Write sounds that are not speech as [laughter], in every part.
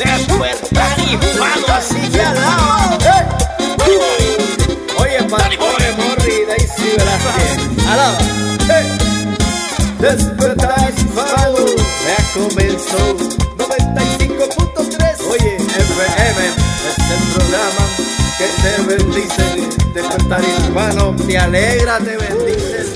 Despertar hispano. Así que alaba. Oye, Pastor Morri, Daisy Velázquez. Alaba. Despertar hispano. Ya comenzó 95.3. Oye, FM es el programa que te bendice. Despertar hispano. Te alegra, te bendice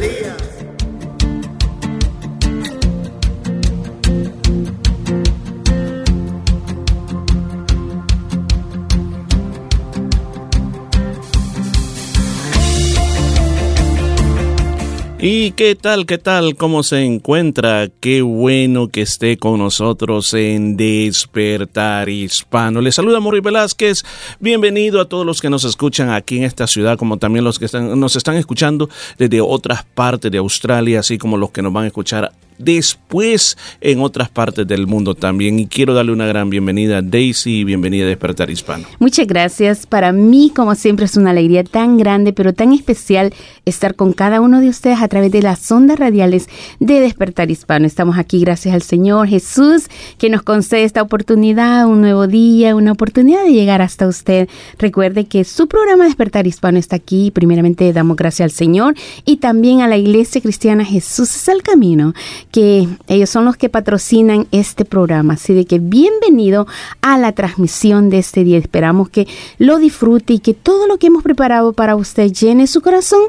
¿Y qué tal, qué tal? ¿Cómo se encuentra? Qué bueno que esté con nosotros en Despertar Hispano. Le saluda Mori Velázquez. Bienvenido a todos los que nos escuchan aquí en esta ciudad, como también los que nos están escuchando desde otras partes de Australia, así como los que nos van a escuchar después en otras partes del mundo también. Y quiero darle una gran bienvenida a Daisy y bienvenida a Despertar Hispano. Muchas gracias. Para mí, como siempre, es una alegría tan grande, pero tan especial estar con cada uno de ustedes a través de las ondas radiales de Despertar Hispano. Estamos aquí gracias al Señor Jesús que nos concede esta oportunidad, un nuevo día, una oportunidad de llegar hasta usted. Recuerde que su programa Despertar Hispano está aquí. Primeramente damos gracias al Señor y también a la Iglesia Cristiana Jesús es el camino que ellos son los que patrocinan este programa. Así de que bienvenido a la transmisión de este día. Esperamos que lo disfrute y que todo lo que hemos preparado para usted llene su corazón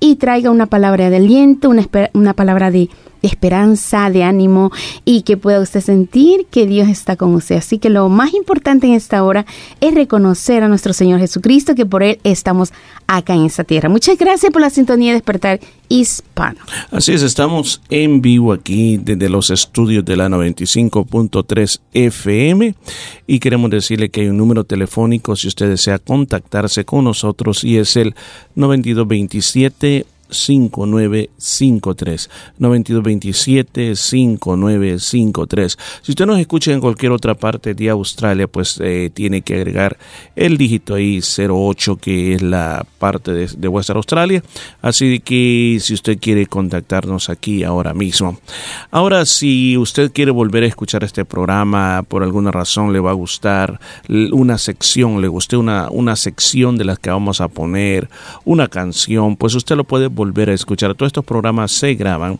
y traiga una palabra de aliento, una, una palabra de esperanza, de ánimo y que pueda usted sentir que Dios está con usted. Así que lo más importante en esta hora es reconocer a nuestro Señor Jesucristo, que por Él estamos acá en esta tierra. Muchas gracias por la sintonía de despertar hispano. Así es, estamos en vivo aquí desde los estudios de la 95.3 FM y queremos decirle que hay un número telefónico si usted desea contactarse con nosotros y es el 9227 5953 9227 5953 si usted nos escucha en cualquier otra parte de Australia pues eh, tiene que agregar el dígito ahí 08 que es la parte de, vuestra Australia. Así que si usted quiere contactarnos aquí ahora mismo. Ahora si usted quiere volver a escuchar este programa por alguna razón le va a gustar una sección le guste una, una sección de las que vamos a poner una canción pues usted lo puede volver a escuchar. Todos estos programas se graban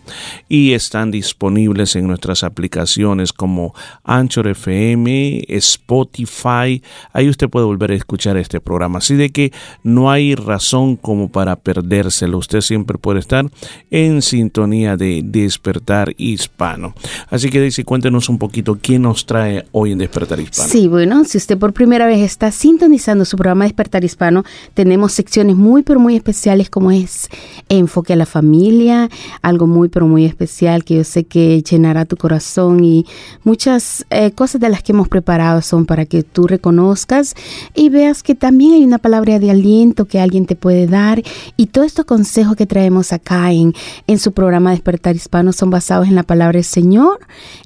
y están disponibles en nuestras aplicaciones como Anchor FM, Spotify. Ahí usted puede volver a escuchar este programa. Así de que no hay razón como para perdérselo. Usted siempre puede estar en sintonía de Despertar Hispano. Así que Daisy, cuéntenos un poquito quién nos trae hoy en Despertar Hispano. Sí, bueno, si usted por primera vez está sintonizando su programa Despertar Hispano, tenemos secciones muy, pero muy especiales como es enfoque a la familia, algo muy, pero muy especial que yo sé que llenará tu corazón y muchas eh, cosas de las que hemos preparado son para que tú reconozcas y veas que también hay una palabra de aliento que alguien te puede dar y todos estos consejos que traemos acá en, en su programa Despertar Hispano son basados en la palabra del Señor.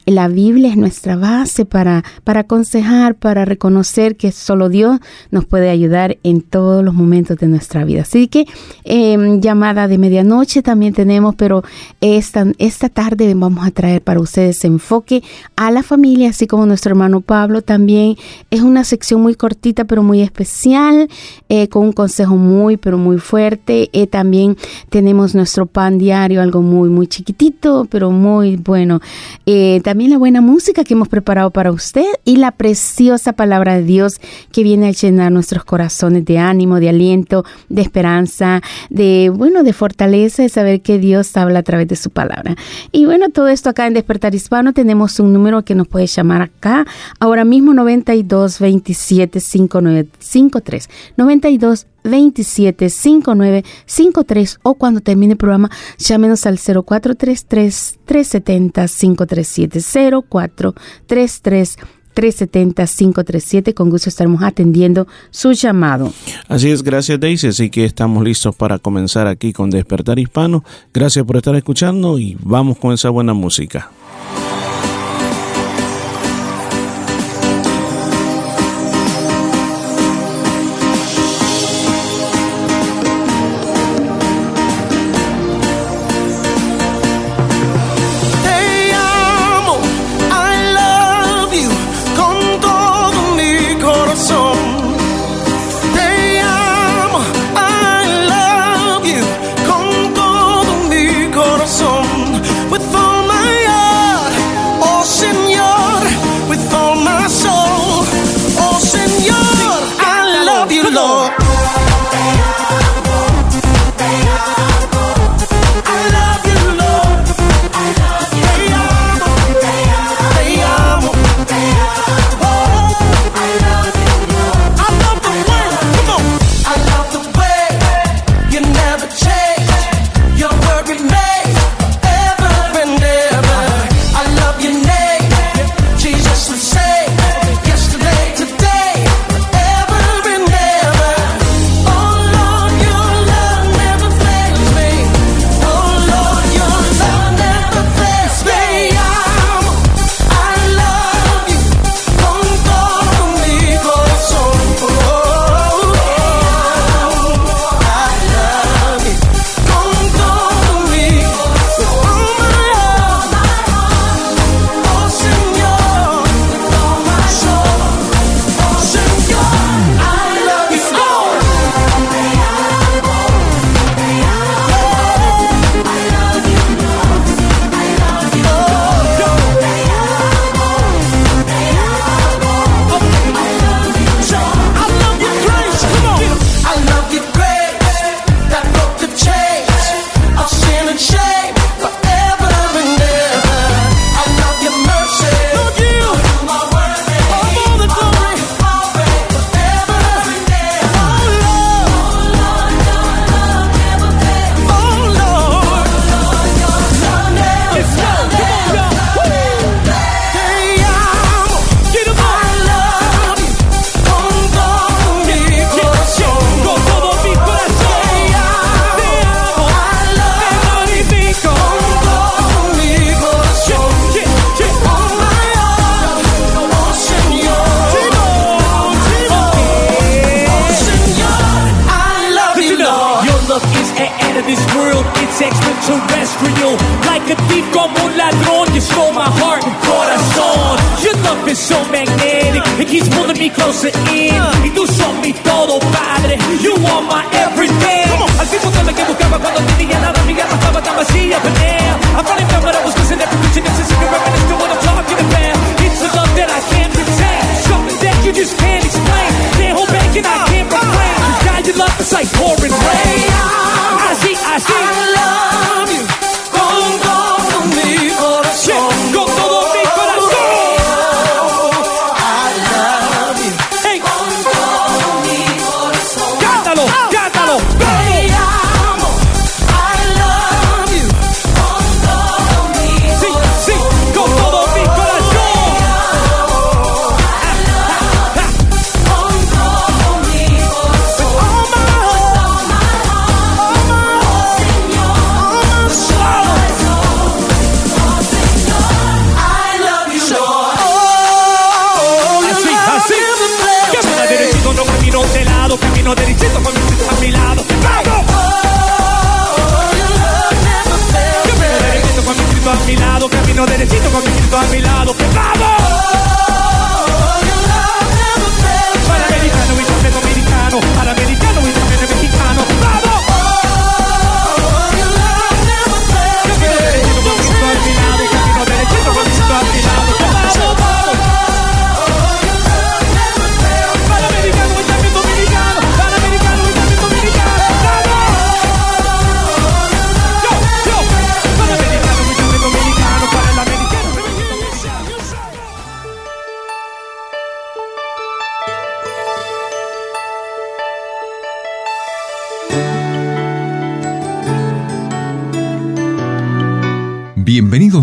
La Biblia es nuestra base para, para aconsejar, para reconocer que solo Dios nos puede ayudar en todos los momentos de nuestra vida. Así que em, llamada de medianoche también tenemos, pero esta, esta tarde vamos a traer para ustedes enfoque a la familia, así como nuestro hermano Pablo también. Es una sección muy cortita, pero muy especial, eh, con un consejo muy, pero muy fuerte. Eh, también tenemos nuestro pan diario, algo muy, muy chiquitito, pero muy bueno. Eh, también la buena música que hemos preparado para usted y la preciosa palabra de Dios que viene a llenar nuestros corazones de ánimo, de aliento, de esperanza, de, bueno, de fortaleza, de saber que Dios habla a través de su palabra. Y bueno, todo esto acá en Despertar Hispano tenemos un número que nos puede llamar acá, ahora mismo 92 27 5953. 92 27 59 53 o cuando termine el programa llámenos al 0433 370 537 0433 370-537. Con gusto estaremos atendiendo su llamado. Así es, gracias Daisy. Así que estamos listos para comenzar aquí con Despertar Hispano. Gracias por estar escuchando y vamos con esa buena música.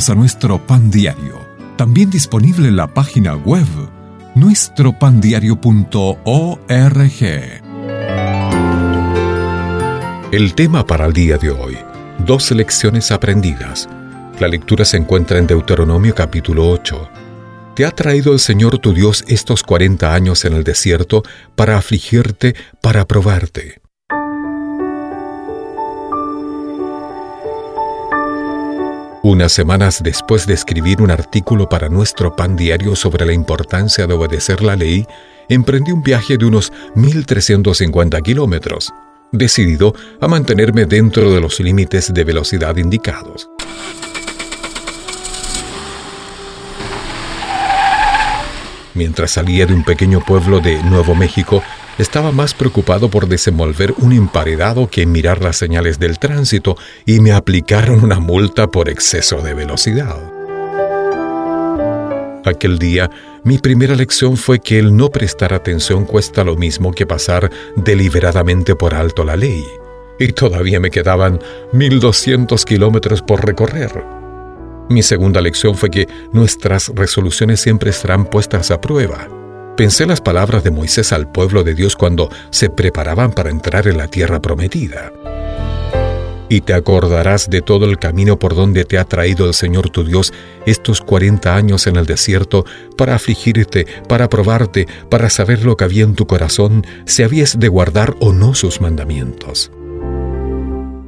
A nuestro pan diario, también disponible en la página web nuestropandiario.org. El tema para el día de hoy, dos lecciones aprendidas. La lectura se encuentra en Deuteronomio capítulo 8. Te ha traído el Señor tu Dios estos 40 años en el desierto para afligirte, para probarte. Unas semanas después de escribir un artículo para nuestro pan diario sobre la importancia de obedecer la ley, emprendí un viaje de unos 1.350 kilómetros, decidido a mantenerme dentro de los límites de velocidad indicados. Mientras salía de un pequeño pueblo de Nuevo México, estaba más preocupado por desenvolver un emparedado que mirar las señales del tránsito y me aplicaron una multa por exceso de velocidad. Aquel día, mi primera lección fue que el no prestar atención cuesta lo mismo que pasar deliberadamente por alto la ley. Y todavía me quedaban 1200 kilómetros por recorrer. Mi segunda lección fue que nuestras resoluciones siempre estarán puestas a prueba. Pensé las palabras de Moisés al pueblo de Dios cuando se preparaban para entrar en la tierra prometida. Y te acordarás de todo el camino por donde te ha traído el Señor tu Dios estos cuarenta años en el desierto para afligirte, para probarte, para saber lo que había en tu corazón, si habías de guardar o no sus mandamientos.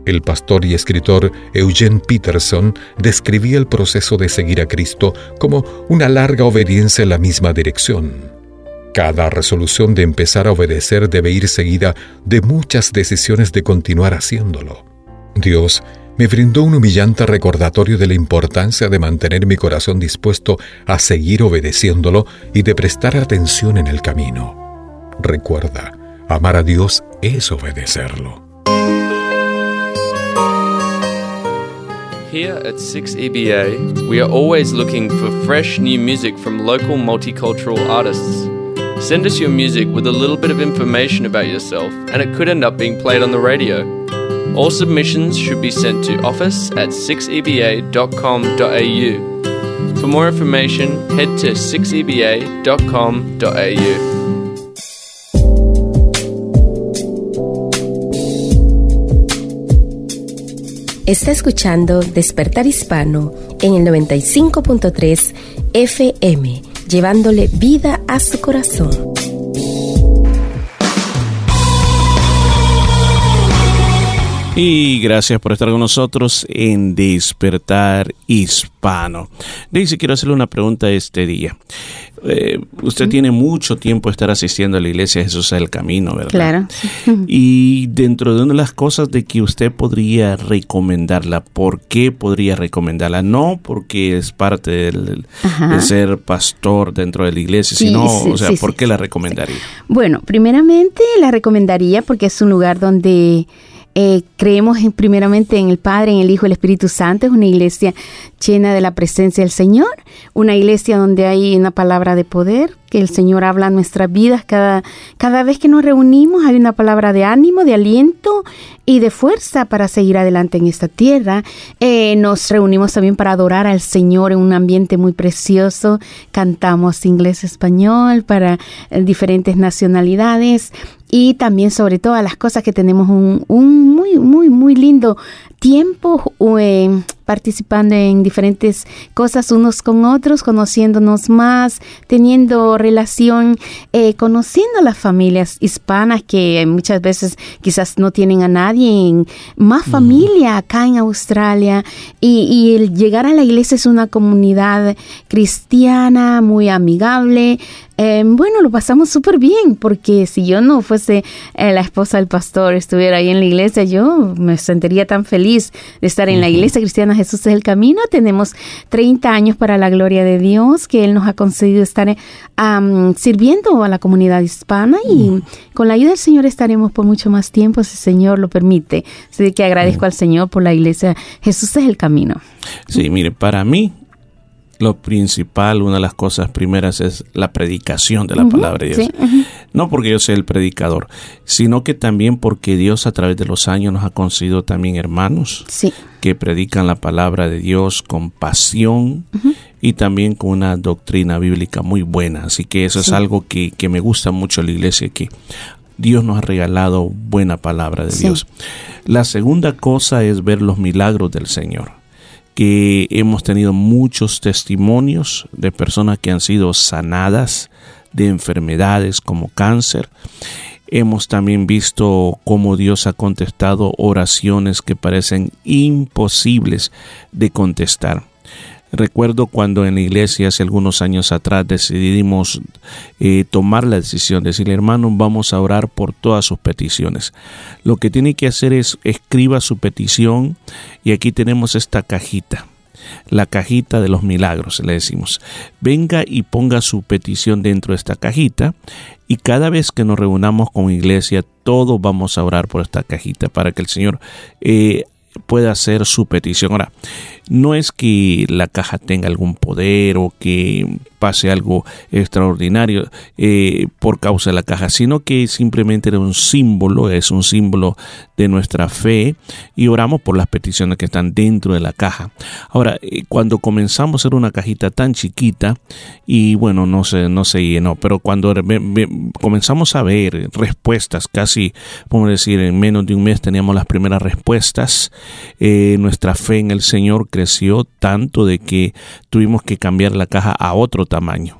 El pastor y escritor Eugene Peterson describía el proceso de seguir a Cristo como una larga obediencia en la misma dirección. Cada resolución de empezar a obedecer debe ir seguida de muchas decisiones de continuar haciéndolo. Dios me brindó un humillante recordatorio de la importancia de mantener mi corazón dispuesto a seguir obedeciéndolo y de prestar atención en el camino. Recuerda, amar a Dios es obedecerlo. Here at 6EBA, we are always looking for fresh new music from local multicultural artists. Send us your music with a little bit of information about yourself, and it could end up being played on the radio. All submissions should be sent to office at 6eba.com.au. For more information, head to 6eba.com.au. Está escuchando Despertar Hispano en el 95.3 FM, llevándole vida a su corazón. Y gracias por estar con nosotros en Despertar Hispano. Daisy, quiero hacerle una pregunta este día. Eh, usted tiene mucho tiempo estar asistiendo a la iglesia Jesús es el camino, ¿verdad? Claro. [laughs] Y dentro de una de las cosas de que usted podría recomendarla, ¿por qué podría recomendarla? No porque es parte del- de ser pastor dentro de la iglesia, Sí, sino, sí, o sea, sí, ¿por qué la recomendaría? Bueno, primeramente la recomendaría porque es un lugar donde eh, creemos en- primeramente en el Padre, en el Hijo el Espíritu Santo. Es una iglesia llena de la presencia del Señor, una iglesia donde hay una palabra de poder, que el Señor habla en nuestras vidas. Cada, cada vez que nos reunimos hay una palabra de ánimo, de aliento y de fuerza para seguir adelante en esta tierra. Eh, nos reunimos también para adorar al Señor en un ambiente muy precioso. Cantamos inglés, español para eh, diferentes nacionalidades y también sobre todas las cosas que tenemos un, muy, muy, muy lindo tiempo eh, participando en diferentes cosas unos con otros, conociéndonos más, teniendo relación, eh, conociendo a las familias hispanas que muchas veces quizás no tienen a nadie, en- más familia acá en Australia y, y el llegar a la iglesia es una comunidad cristiana muy amigable. Eh, bueno, lo pasamos súper bien porque si yo no fuese eh, la esposa del pastor, estuviera ahí en la iglesia, yo me sentiría tan feliz de estar en la iglesia cristiana Jesús es el camino. Tenemos 30 años para la gloria de Dios que Él nos ha concedido estar am, sirviendo a la comunidad hispana y con la ayuda del Señor estaremos por mucho más tiempo si el Señor lo permite. Así que agradezco al Señor por la iglesia Jesús es el camino. Sí, mire, para mí lo principal, una de las cosas primeras es la predicación de la palabra de Dios. sí. No porque yo sea el predicador, sino que también porque Dios a través de los años nos ha concedido también hermanos Sí. que predican la palabra de Dios con pasión y también con una doctrina bíblica muy buena. Así que eso es algo que, que me gusta mucho la iglesia, que Dios nos ha regalado buena palabra de. Dios. La segunda cosa es ver los milagros del Señor que hemos tenido muchos testimonios de personas que han sido sanadas de enfermedades como cáncer. Hemos también visto cómo Dios ha contestado oraciones que parecen imposibles de contestar. Recuerdo cuando en la iglesia hace algunos años atrás decidimos eh, tomar la decisión de decirle, hermano, vamos a orar por todas sus peticiones. Lo que tiene que hacer es escriba su petición y aquí tenemos esta cajita la cajita de los milagros, le decimos. Venga y ponga su petición dentro de esta cajita y cada vez que nos reunamos con iglesia, todos vamos a orar por esta cajita para que el Señor eh, pueda hacer su petición. Ahora, no es que la caja tenga algún poder o que pase algo extraordinario eh, por causa de la caja, sino que simplemente era un símbolo, es un símbolo de nuestra fe y oramos por las peticiones que están dentro de la caja. Ahora, eh, cuando comenzamos a hacer una cajita tan chiquita y bueno, no se, no se llenó, pero cuando comenzamos a ver respuestas, casi, podemos decir, en menos de un mes teníamos las primeras respuestas, eh, nuestra fe en el Señor creció tanto de que tuvimos que cambiar la caja a otro tamaño.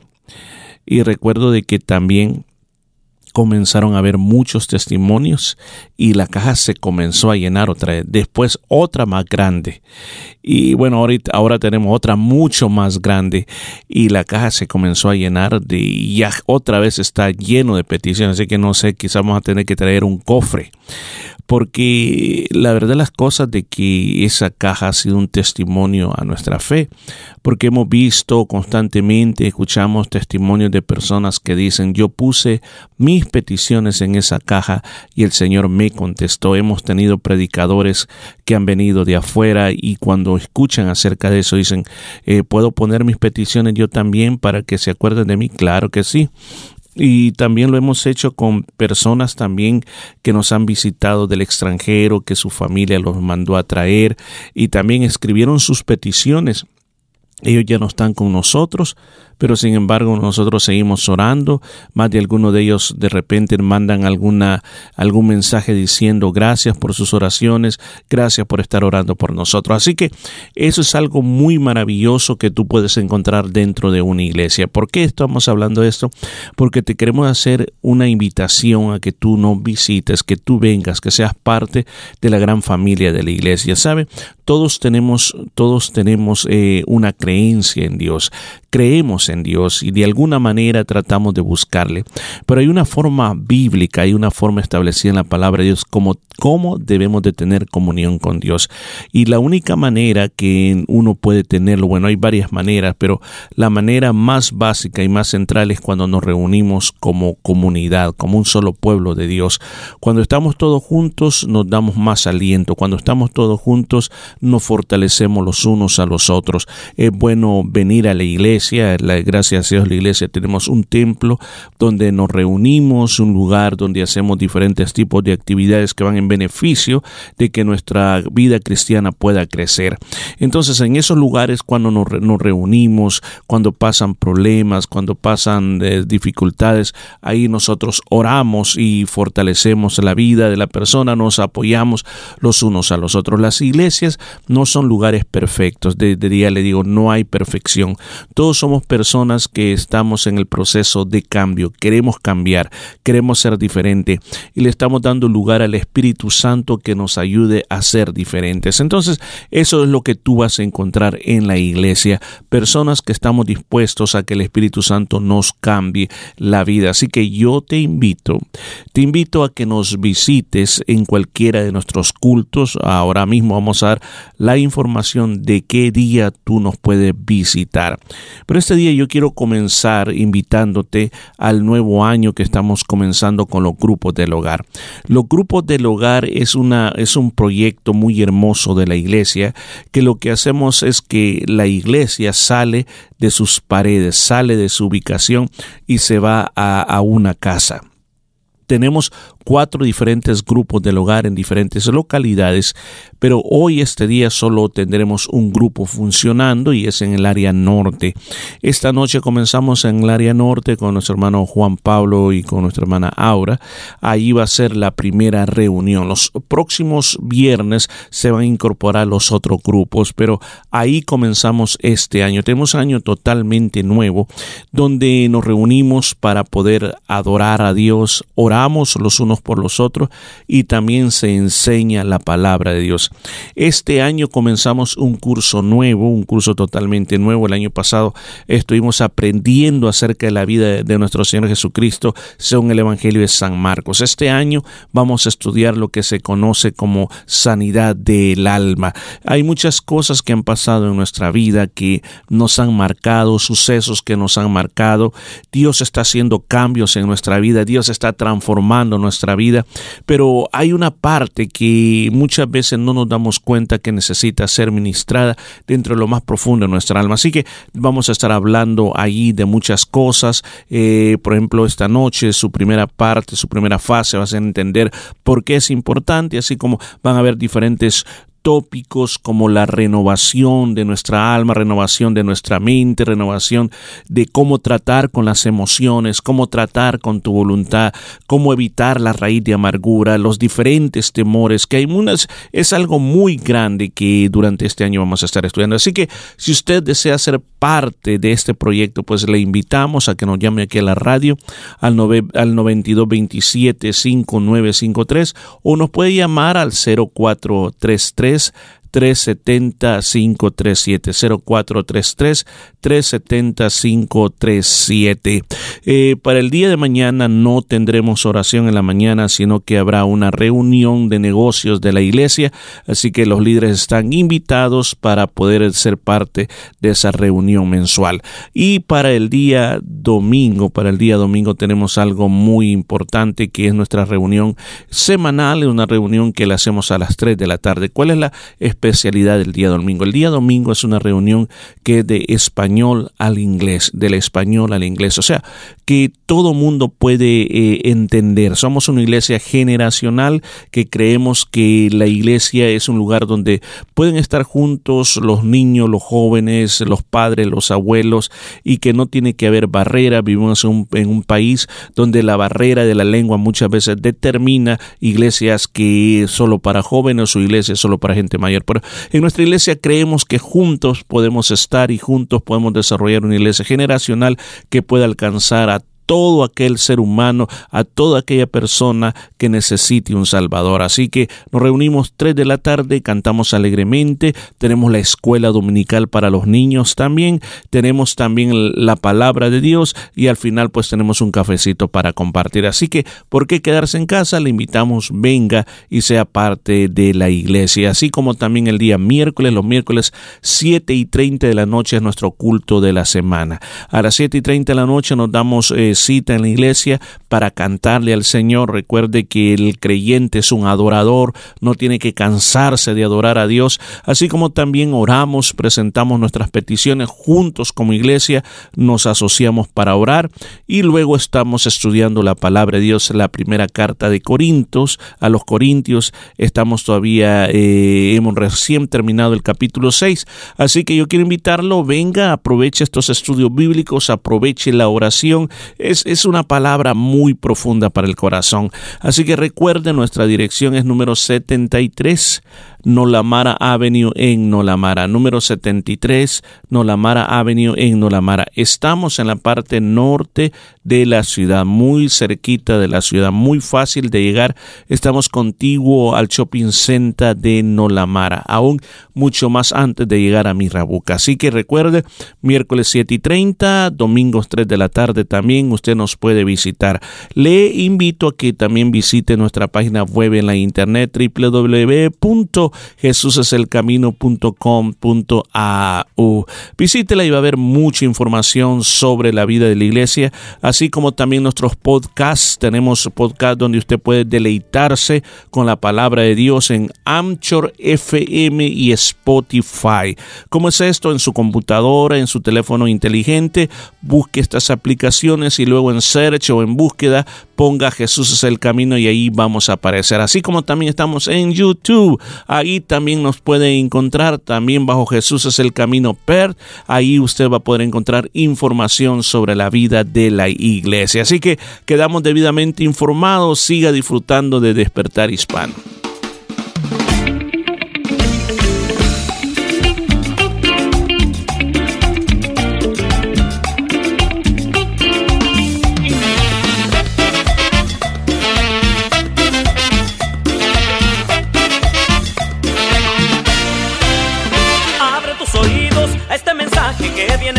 Y recuerdo de que también comenzaron a haber muchos testimonios y la caja se comenzó a llenar otra vez. Después otra más grande. Y bueno, ahorita, ahora tenemos otra mucho más grande y la caja se comenzó a llenar de y ya otra vez está lleno de peticiones. Así que no sé, quizás vamos a tener que traer un cofre. Porque la verdad las cosas de que esa caja ha sido un testimonio a nuestra fe, porque hemos visto constantemente, escuchamos testimonios de personas que dicen, yo puse mis peticiones en esa caja y el Señor me contestó. Hemos tenido predicadores que han venido de afuera y cuando escuchan acerca de eso dicen, eh, ¿puedo poner mis peticiones yo también para que se acuerden de mí? Claro que sí. Y también lo hemos hecho con personas también que nos han visitado del extranjero, que su familia los mandó a traer y también escribieron sus peticiones. Ellos ya no están con nosotros, pero sin embargo nosotros seguimos orando. Más de algunos de ellos de repente mandan alguna, algún mensaje diciendo gracias por sus oraciones, gracias por estar orando por nosotros. Así que eso es algo muy maravilloso que tú puedes encontrar dentro de una iglesia. ¿Por qué estamos hablando de esto? Porque te queremos hacer una invitación a que tú nos visites, que tú vengas, que seas parte de la gran familia de la iglesia. ¿Sabe? Todos tenemos, todos tenemos eh, una creencia en Dios, creemos en Dios y de alguna manera tratamos de buscarle. Pero hay una forma bíblica, hay una forma establecida en la palabra de Dios como cómo debemos de tener comunión con Dios. Y la única manera que uno puede tenerlo, bueno, hay varias maneras, pero la manera más básica y más central es cuando nos reunimos como comunidad, como un solo pueblo de Dios. Cuando estamos todos juntos nos damos más aliento, cuando estamos todos juntos nos fortalecemos los unos a los otros. Es bueno venir a la iglesia, la, gracias a Dios la iglesia tenemos un templo donde nos reunimos, un lugar donde hacemos diferentes tipos de actividades que van en beneficio de que nuestra vida cristiana pueda crecer. Entonces en esos lugares cuando nos, reunimos, cuando pasan problemas, cuando pasan eh, dificultades, ahí nosotros oramos y fortalecemos la vida de la persona, nos apoyamos los unos a los otros. Las iglesias no son lugares perfectos. De, día le digo, no hay perfección. Todos somos personas que estamos en el proceso de cambio. Queremos cambiar, queremos ser diferente y le estamos dando lugar al Espíritu Santo que nos ayude a ser diferentes. Entonces, eso es lo que tú vas a encontrar en la iglesia. Personas que estamos dispuestos a que el Espíritu Santo nos cambie la vida. Así que yo te invito, te invito a que nos visites en cualquiera de nuestros cultos. Ahora mismo vamos a dar la información de qué día tú nos puedes visitar. Pero este día yo quiero comenzar invitándote al nuevo año que estamos comenzando con los grupos del hogar. Los grupos del hogar es, una, es un proyecto muy hermoso de la iglesia que lo que hacemos es que la iglesia sale de sus paredes, sale de su ubicación y se va a, a una casa tenemos cuatro diferentes grupos del hogar en diferentes localidades, pero hoy este día solo tendremos un grupo funcionando y es en el área norte. Esta noche comenzamos en el área norte con nuestro hermano Juan Pablo y con nuestra hermana Aura. Allí va a ser la primera reunión. Los próximos viernes se van a incorporar los otros grupos, pero ahí comenzamos este año. Tenemos un año totalmente nuevo donde nos reunimos para poder adorar a Dios, los unos por los otros y también se enseña la palabra de Dios. Este año comenzamos un curso nuevo, un curso totalmente nuevo. El año pasado estuvimos aprendiendo acerca de la vida de nuestro Señor Jesucristo según el Evangelio de San Marcos. Este año vamos a estudiar lo que se conoce como sanidad del alma. Hay muchas cosas que han pasado en nuestra vida que nos han marcado, sucesos que nos han marcado. Dios está haciendo cambios en nuestra vida, Dios está transformando nuestra vida, pero hay una parte que muchas veces no nos damos cuenta que necesita ser ministrada dentro de lo más profundo de nuestra alma. Así que vamos a estar hablando allí de muchas cosas. Eh, por ejemplo, esta noche, su primera parte, su primera fase, va a entender por qué es importante, así como van a haber diferentes tópicos como la renovación de nuestra alma, renovación de nuestra mente, renovación de cómo tratar con las emociones, cómo tratar con tu voluntad, cómo evitar la raíz de amargura, los diferentes temores que hay unas, es algo muy grande que durante este año vamos a estar estudiando. Así que si usted desea ser parte de este proyecto, pues le invitamos a que nos llame aquí a la radio al, al 9227 5953 o nos puede llamar al 0433 370 537 0433 370 537 para el día de mañana no tendremos oración en la mañana sino que habrá una reunión de negocios de la iglesia así que los líderes están invitados para poder ser parte de esa reunión mensual. Y para el día domingo para el día domingo tenemos algo muy importante que es nuestra reunión semanal una reunión que la hacemos a las 3 de la tarde. ¿cuál es la especialidad del día domingo. El día domingo es una reunión que es de español al inglés, del español al inglés, o sea, que todo mundo puede eh, entender. Somos una iglesia generacional que creemos que la iglesia es un lugar donde pueden estar juntos los niños, los jóvenes, los padres, los abuelos y que no tiene que haber barrera. Vivimos en un, en un país donde la barrera de la lengua muchas veces determina iglesias que solo para jóvenes o iglesias solo para gente mayor. En nuestra iglesia creemos que juntos podemos estar y juntos podemos desarrollar una iglesia generacional que pueda alcanzar a todo aquel ser humano, a toda aquella persona que necesite un Salvador. Así que nos reunimos tres de la tarde, cantamos alegremente, tenemos la escuela dominical para los niños también, tenemos también la palabra de Dios y al final pues tenemos un cafecito para compartir. Así que, ¿por qué quedarse en casa? Le invitamos, venga y sea parte de la iglesia. Así como también el día miércoles, los miércoles 7 y 30 de la noche es nuestro culto de la semana. A las 7 y 30 de la noche nos damos eh, cita en la iglesia para cantarle al Señor. Recuerde que el creyente es un adorador, no tiene que cansarse de adorar a Dios, así como también oramos, presentamos nuestras peticiones juntos como iglesia, nos asociamos para orar y luego estamos estudiando la palabra de Dios, la primera carta de Corintios, a los Corintios, estamos todavía, eh, hemos recién terminado el capítulo 6, así que yo quiero invitarlo, venga, aproveche estos estudios bíblicos, aproveche la oración, es, una palabra muy profunda para el corazón. Así que recuerde, nuestra dirección es número 73 Nolamara Avenue en Nolamara, número 73 Nolamara Avenue en Nolamara. Estamos en la parte norte de la ciudad, muy cerquita de la ciudad, muy fácil de llegar. Estamos contiguo al shopping center de Nolamara, aún mucho más antes de llegar a Mirabuca. Así que recuerde, miércoles 7 y 30, domingos 3 de la tarde también usted nos puede visitar. Le invito a que también visite nuestra página web en la internet www jesuseselcamino.com.au. Visítela y va a haber mucha información sobre la vida de la iglesia, como también nuestros podcasts. Tenemos podcast donde usted puede deleitarse con la palabra de Dios en Amchor FM y Spotify. ¿Cómo es esto? En su computadora, en su teléfono inteligente, busque estas aplicaciones y luego en search o en búsqueda ponga Jesús es el camino y ahí vamos a aparecer. Así como también estamos en YouTube. Ahí también nos puede encontrar, también bajo Jesús es el camino PER. Ahí usted va a poder encontrar información sobre la vida de la iglesia. Así que quedamos debidamente informados. Siga disfrutando de Despertar Hispano.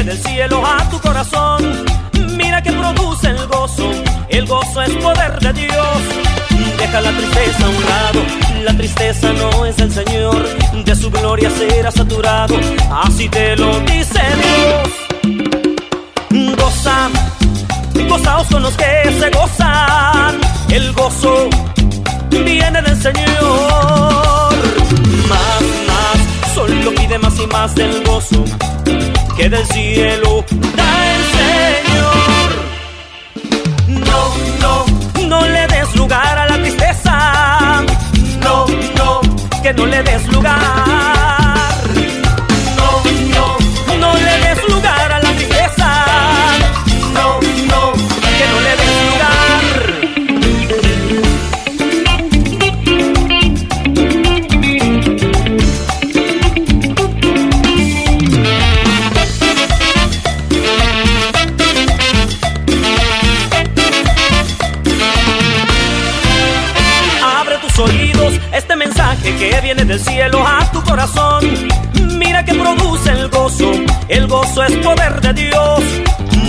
del cielo a tu corazón. Produce el gozo, el gozo es poder de Dios. Deja la tristeza a un lado, la tristeza no es del Señor, de su gloria será saturado, así te lo dice Dios. Goza, gozaos con los que se gozan, el gozo viene del Señor. Más, más, solo pide más y más del gozo que del cielo da el Señor. No, no, no le des lugar a la tristeza. No, no, que no le des lugar. Del cielo a tu corazón. Mira que produce el gozo, el gozo es poder de Dios.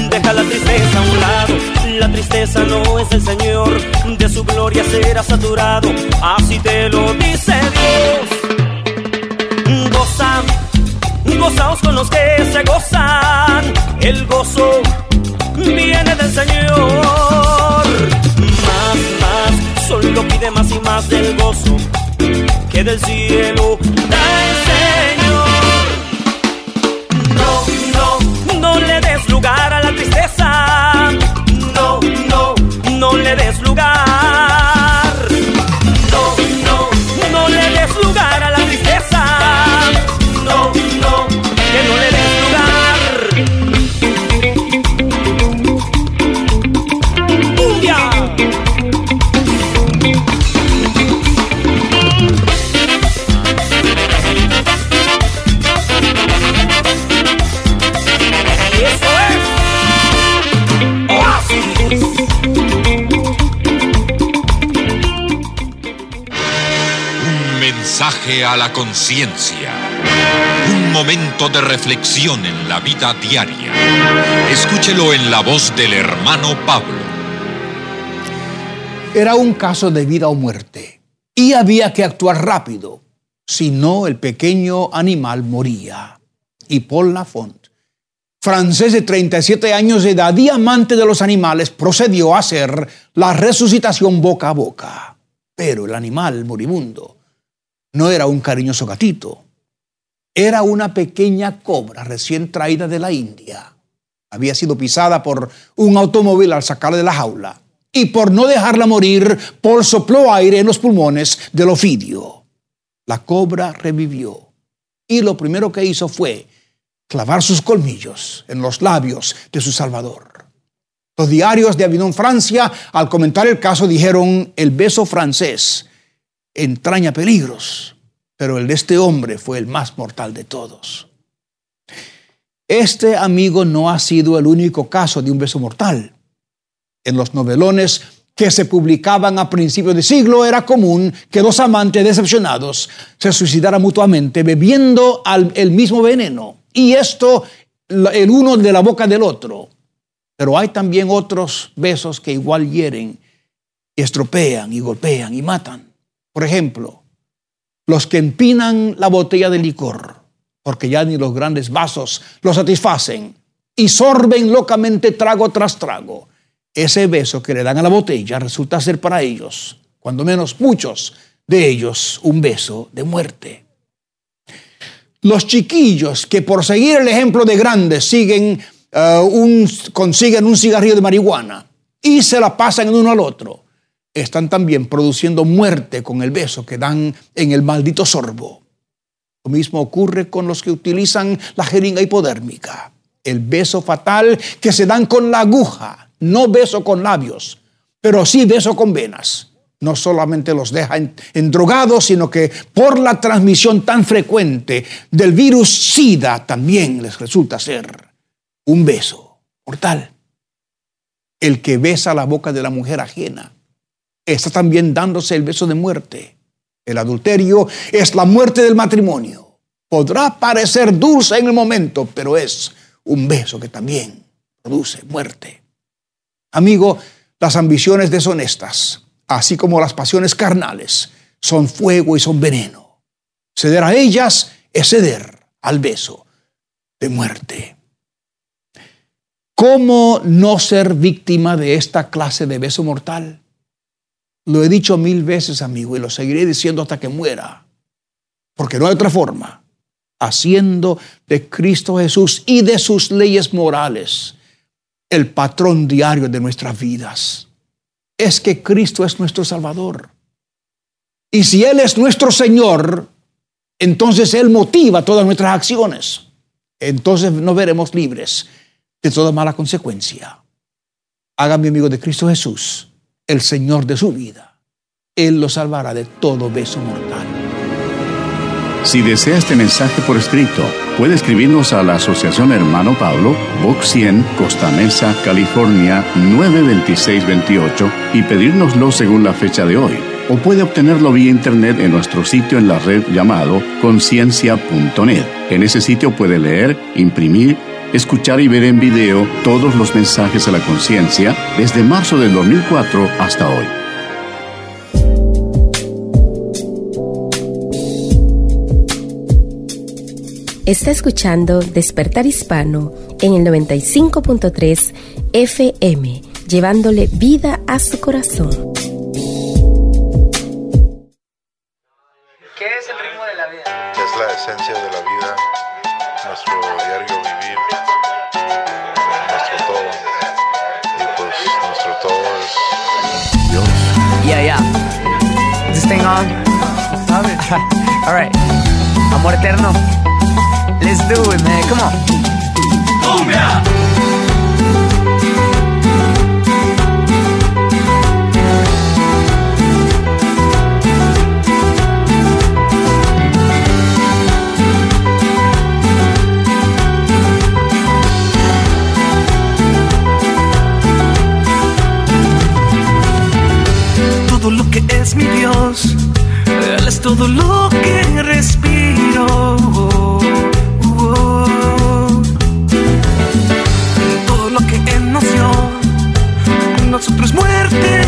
Deja la tristeza a un lado, la tristeza no es el Señor, de su gloria será saturado, así te lo dice Dios. Goza, gozaos con los que se gozan, el gozo viene del Señor. Más, más, solo pide más y más del gozo que del cielo da el Señor. No, no, no le des lugar a la tristeza. No, no, no le des lugar. No, no, no le des lugar a la tristeza. No, a la conciencia. Un momento de reflexión en la vida diaria. Escúchelo en la voz del hermano Pablo. Era un caso de vida o muerte y había que actuar rápido, si no el pequeño animal moría. Y Paul Lafont, francés de 37 años de edad y amante de los animales, procedió a hacer la resucitación boca a boca. Pero el animal moribundo no era un cariñoso gatito, era una pequeña cobra recién traída de la India. Había sido pisada por un automóvil al sacarla de la jaula y por no dejarla morir, Paul sopló aire en los pulmones del ofidio. La cobra revivió y lo primero que hizo fue clavar sus colmillos en los labios de su Salvador. Los diarios de Avignon, Francia, al comentar el caso, dijeron, el beso francés entraña peligros, pero el de este hombre fue el más mortal de todos. Este amigo no ha sido el único caso de un beso mortal. En los novelones que se publicaban a principios de siglo era común que dos amantes decepcionados se suicidaran mutuamente bebiendo el mismo veneno. Y esto el uno de la boca del otro. Pero hay también otros besos que igual hieren estropean y golpean y matan. Por ejemplo, los que empinan la botella de licor, porque ya ni los grandes vasos lo satisfacen, y sorben locamente trago tras trago. Ese beso que le dan a la botella resulta ser para ellos, cuando menos muchos de ellos, un beso de muerte. Los chiquillos que por seguir el ejemplo de grandes siguen, eh, un, consiguen un cigarrillo de marihuana y se la pasan en uno al otro, están también produciendo muerte con el beso que dan en el maldito sorbo. Lo mismo ocurre con los que utilizan la jeringa hipodérmica. El beso fatal que se dan con la aguja, no beso con labios, pero sí beso con venas. No solamente los deja en, en drogados, sino que por la transmisión tan frecuente del virus SIDA también les resulta ser un beso mortal. El que besa la boca de la mujer ajena está también dándose el beso de muerte. El adulterio es la muerte del matrimonio. Podrá parecer dulce en el momento, pero es un beso que también produce muerte. Amigo, las ambiciones deshonestas, así como las pasiones carnales, son fuego y son veneno. Ceder a ellas es ceder al beso de muerte. ¿Cómo no ser víctima de esta clase de beso mortal? Lo he dicho mil veces, amigo, y lo seguiré diciendo hasta que muera. Porque no hay otra forma. Haciendo de Cristo Jesús y de sus leyes morales el patrón diario de nuestras vidas. Es que Cristo es nuestro Salvador. Y si Él es nuestro Señor, entonces Él motiva todas nuestras acciones. Entonces nos veremos libres de toda mala consecuencia. Hágame amigo de Cristo Jesús, el Señor de su vida. Él lo salvará de todo beso mortal. Si desea este mensaje por escrito, puede escribirnos a la Asociación Hermano Pablo, Box 100, Costa Mesa, California 92628 y pedírnoslo según la fecha de hoy. O puede obtenerlo vía internet en nuestro sitio en la red llamado conciencia.net. En ese sitio puede leer, imprimir, escuchar y ver en video todos los mensajes a la conciencia desde marzo del 2004 hasta hoy. Está escuchando Despertar Hispano en el 95.3 FM, llevándole vida a su corazón. Thing on? [laughs] All right. Amor eterno. Let's do it, man. Come on. Cumbia. Mi Dios. Él es todo lo que respiro. Todo lo que Él nos nosotros muerte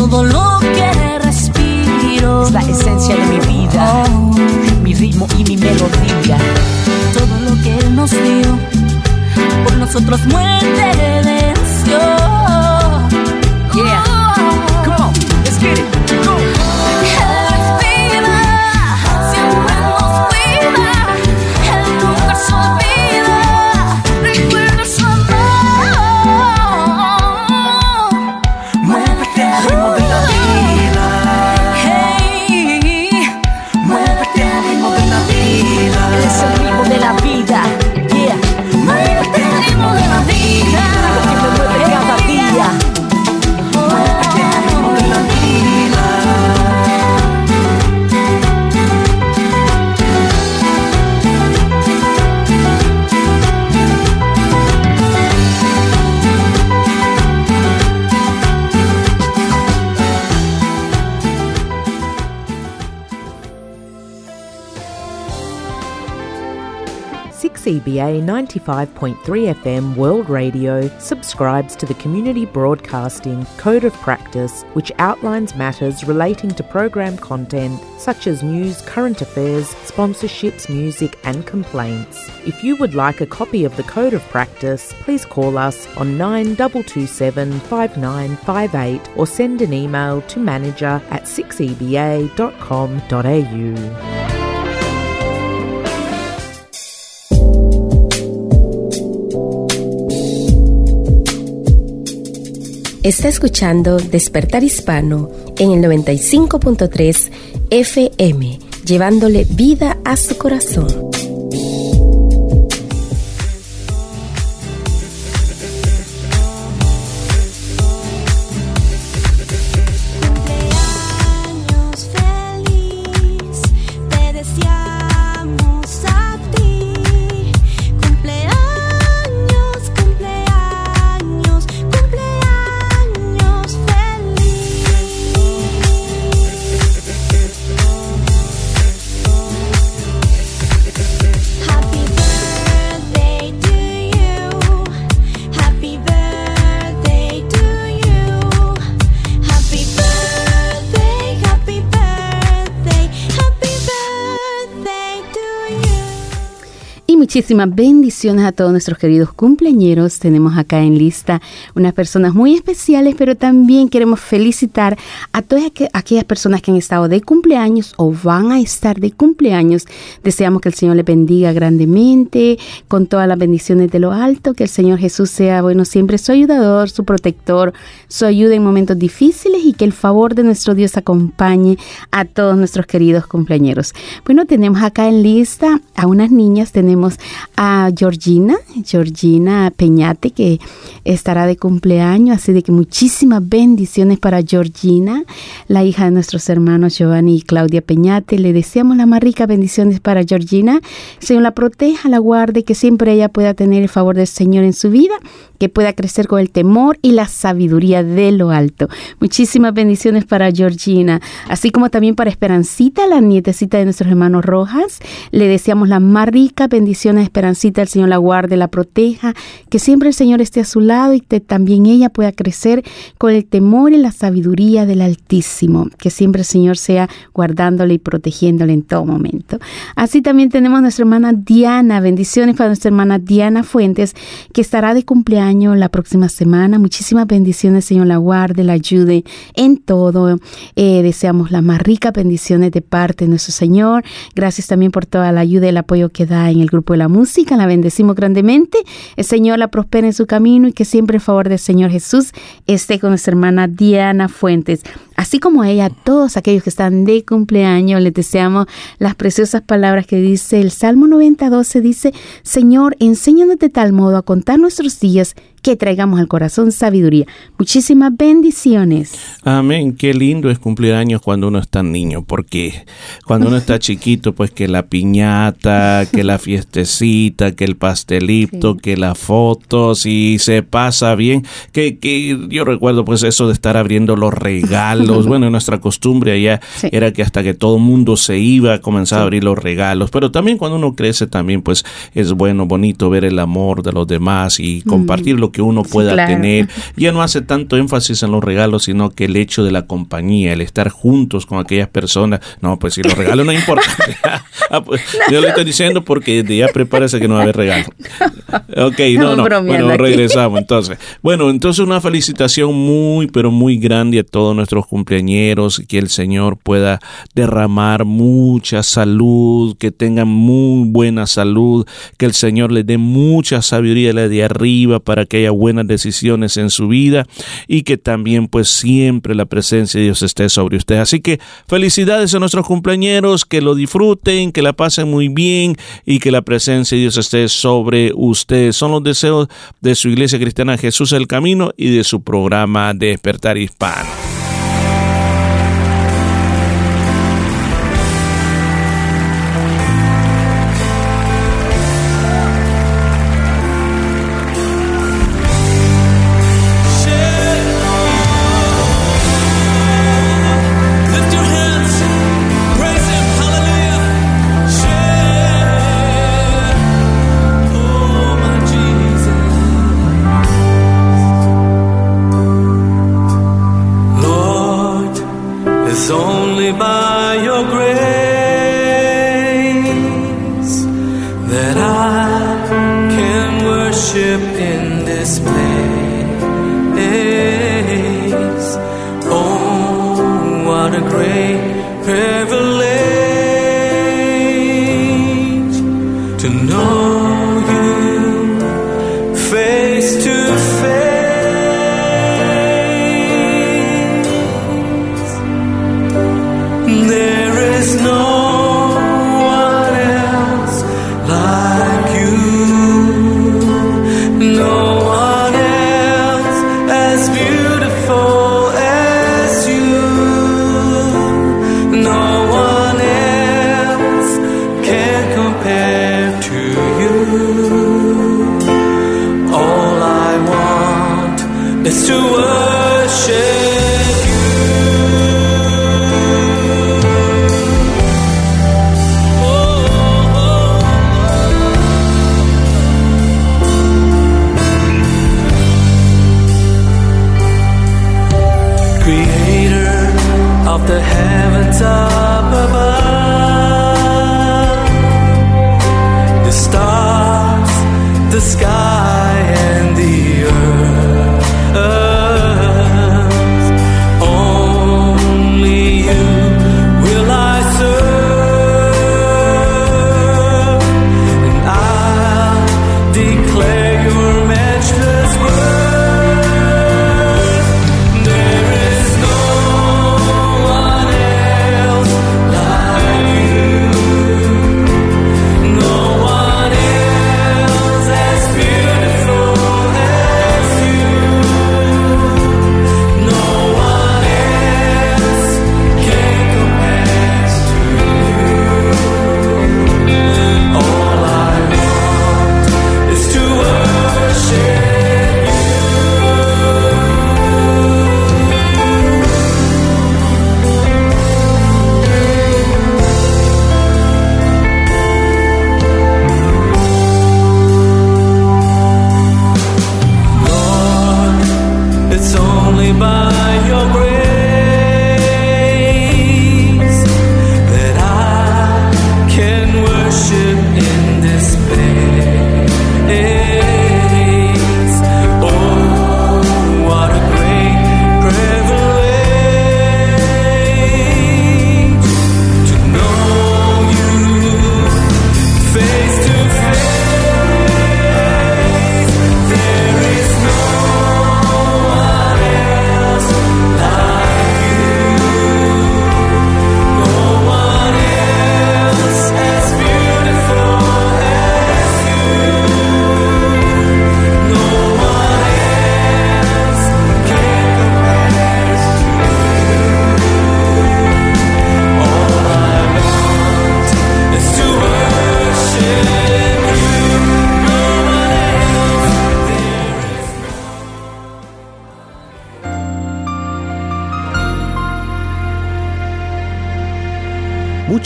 todo lo Five Point Three FM World Radio subscribes to the Community Broadcasting Code of Practice, which outlines matters relating to program content such as news, current affairs, sponsorships, music, and complaints. If you would like a copy of the Code of Practice, please call us on 9227 5958 or send an email to manager at 6eba.com.au. Está escuchando Despertar Hispano en el 95.3 FM, llevándole vida a su corazón. Muchísimas bendiciones a todos nuestros queridos cumpleañeros. Tenemos acá en lista unas personas muy especiales, pero también queremos felicitar a todas aqu- aquellas personas que han estado de cumpleaños o van a estar de cumpleaños. Deseamos que el Señor les bendiga grandemente, con todas las bendiciones de lo alto, que el Señor Jesús sea, bueno, siempre su ayudador, su protector, su ayuda en momentos difíciles y que el favor de nuestro Dios acompañe a todos nuestros queridos cumpleañeros. Bueno, tenemos acá en lista a unas niñas, tenemos a Georgina, Georgina Peñate, que estará de cumpleaños, así de que muchísimas bendiciones para Georgina, la hija de nuestros hermanos Giovanni y Claudia Peñate. Le deseamos las más ricas bendiciones para Georgina. Señor la proteja, la guarde, que siempre ella pueda tener el favor del Señor en su vida, que pueda crecer con el temor y la sabiduría de lo alto. Muchísimas bendiciones para Georgina, así como también para Esperancita, la nietecita de nuestros hermanos Rojas. Le deseamos las más ricas bendiciones a Esperancita, el Señor la guarde, la proteja, que siempre el Señor esté a su lado y que también ella pueda crecer con el temor y la sabiduría del Altísimo. Que siempre el Señor sea guardándole y protegiéndole en todo momento. Así también tenemos a nuestra hermana Diana. Bendiciones para nuestra hermana Diana Fuentes, que estará de cumpleaños la próxima semana. Muchísimas bendiciones, Señor, la guarde, la ayude en todo. Eh, deseamos las más ricas bendiciones de parte de nuestro Señor. Gracias también por toda la ayuda y el apoyo que da en el grupo de la música. La bendecimos grandemente. El Señor la prospere en su camino y que siempre el favor del Señor Jesús esté con nuestra hermana Diana Fuentes. Así como ella, a todos aquellos que están de cumpleaños, les deseamos las preciosas palabras que dice el Salmo 90, 12, dice, Señor, enséñanos de tal modo a contar nuestros días que traigamos al corazón sabiduría. Muchísimas bendiciones. Amén. Qué lindo es cumplir años cuando uno está niño, porque cuando uno está chiquito, pues que la piñata, que la fiestecita, que el pastelito, que las fotos y se pasa bien. Que, que yo recuerdo pues eso de estar abriendo los regalos. [laughs] bueno, nuestra costumbre allá Sí. era que hasta que todo el mundo se iba, comenzaba a abrir los regalos. Pero también cuando uno crece también pues es bueno, bonito ver el amor de los demás y compartir que uno pueda claro. tener. [laughs] Ya no hace tanto énfasis en los regalos, sino que el hecho de la compañía, el estar juntos con aquellas personas. No, pues si los regalos no importan. [laughs] [laughs] Ah, pues, yo le estoy diciendo porque ya prepárese que no va a haber regalo. Ok, no, no. Bueno, aquí. regresamos entonces. Bueno, entonces una felicitación muy, pero muy grande a todos nuestros cumpleañeros. Que el Señor pueda derramar mucha salud, que tengan muy buena salud, que el Señor les dé mucha sabiduría la de arriba para que haya buenas decisiones en su vida y que también pues siempre la presencia de Dios esté sobre ustedes. Así que felicidades a nuestros cumpleañeros, que lo disfruten, que la pasen muy bien y que la presencia de Dios esté sobre ustedes. Son los deseos de su iglesia cristiana Jesús el Camino y de su programa Despertar Hispano.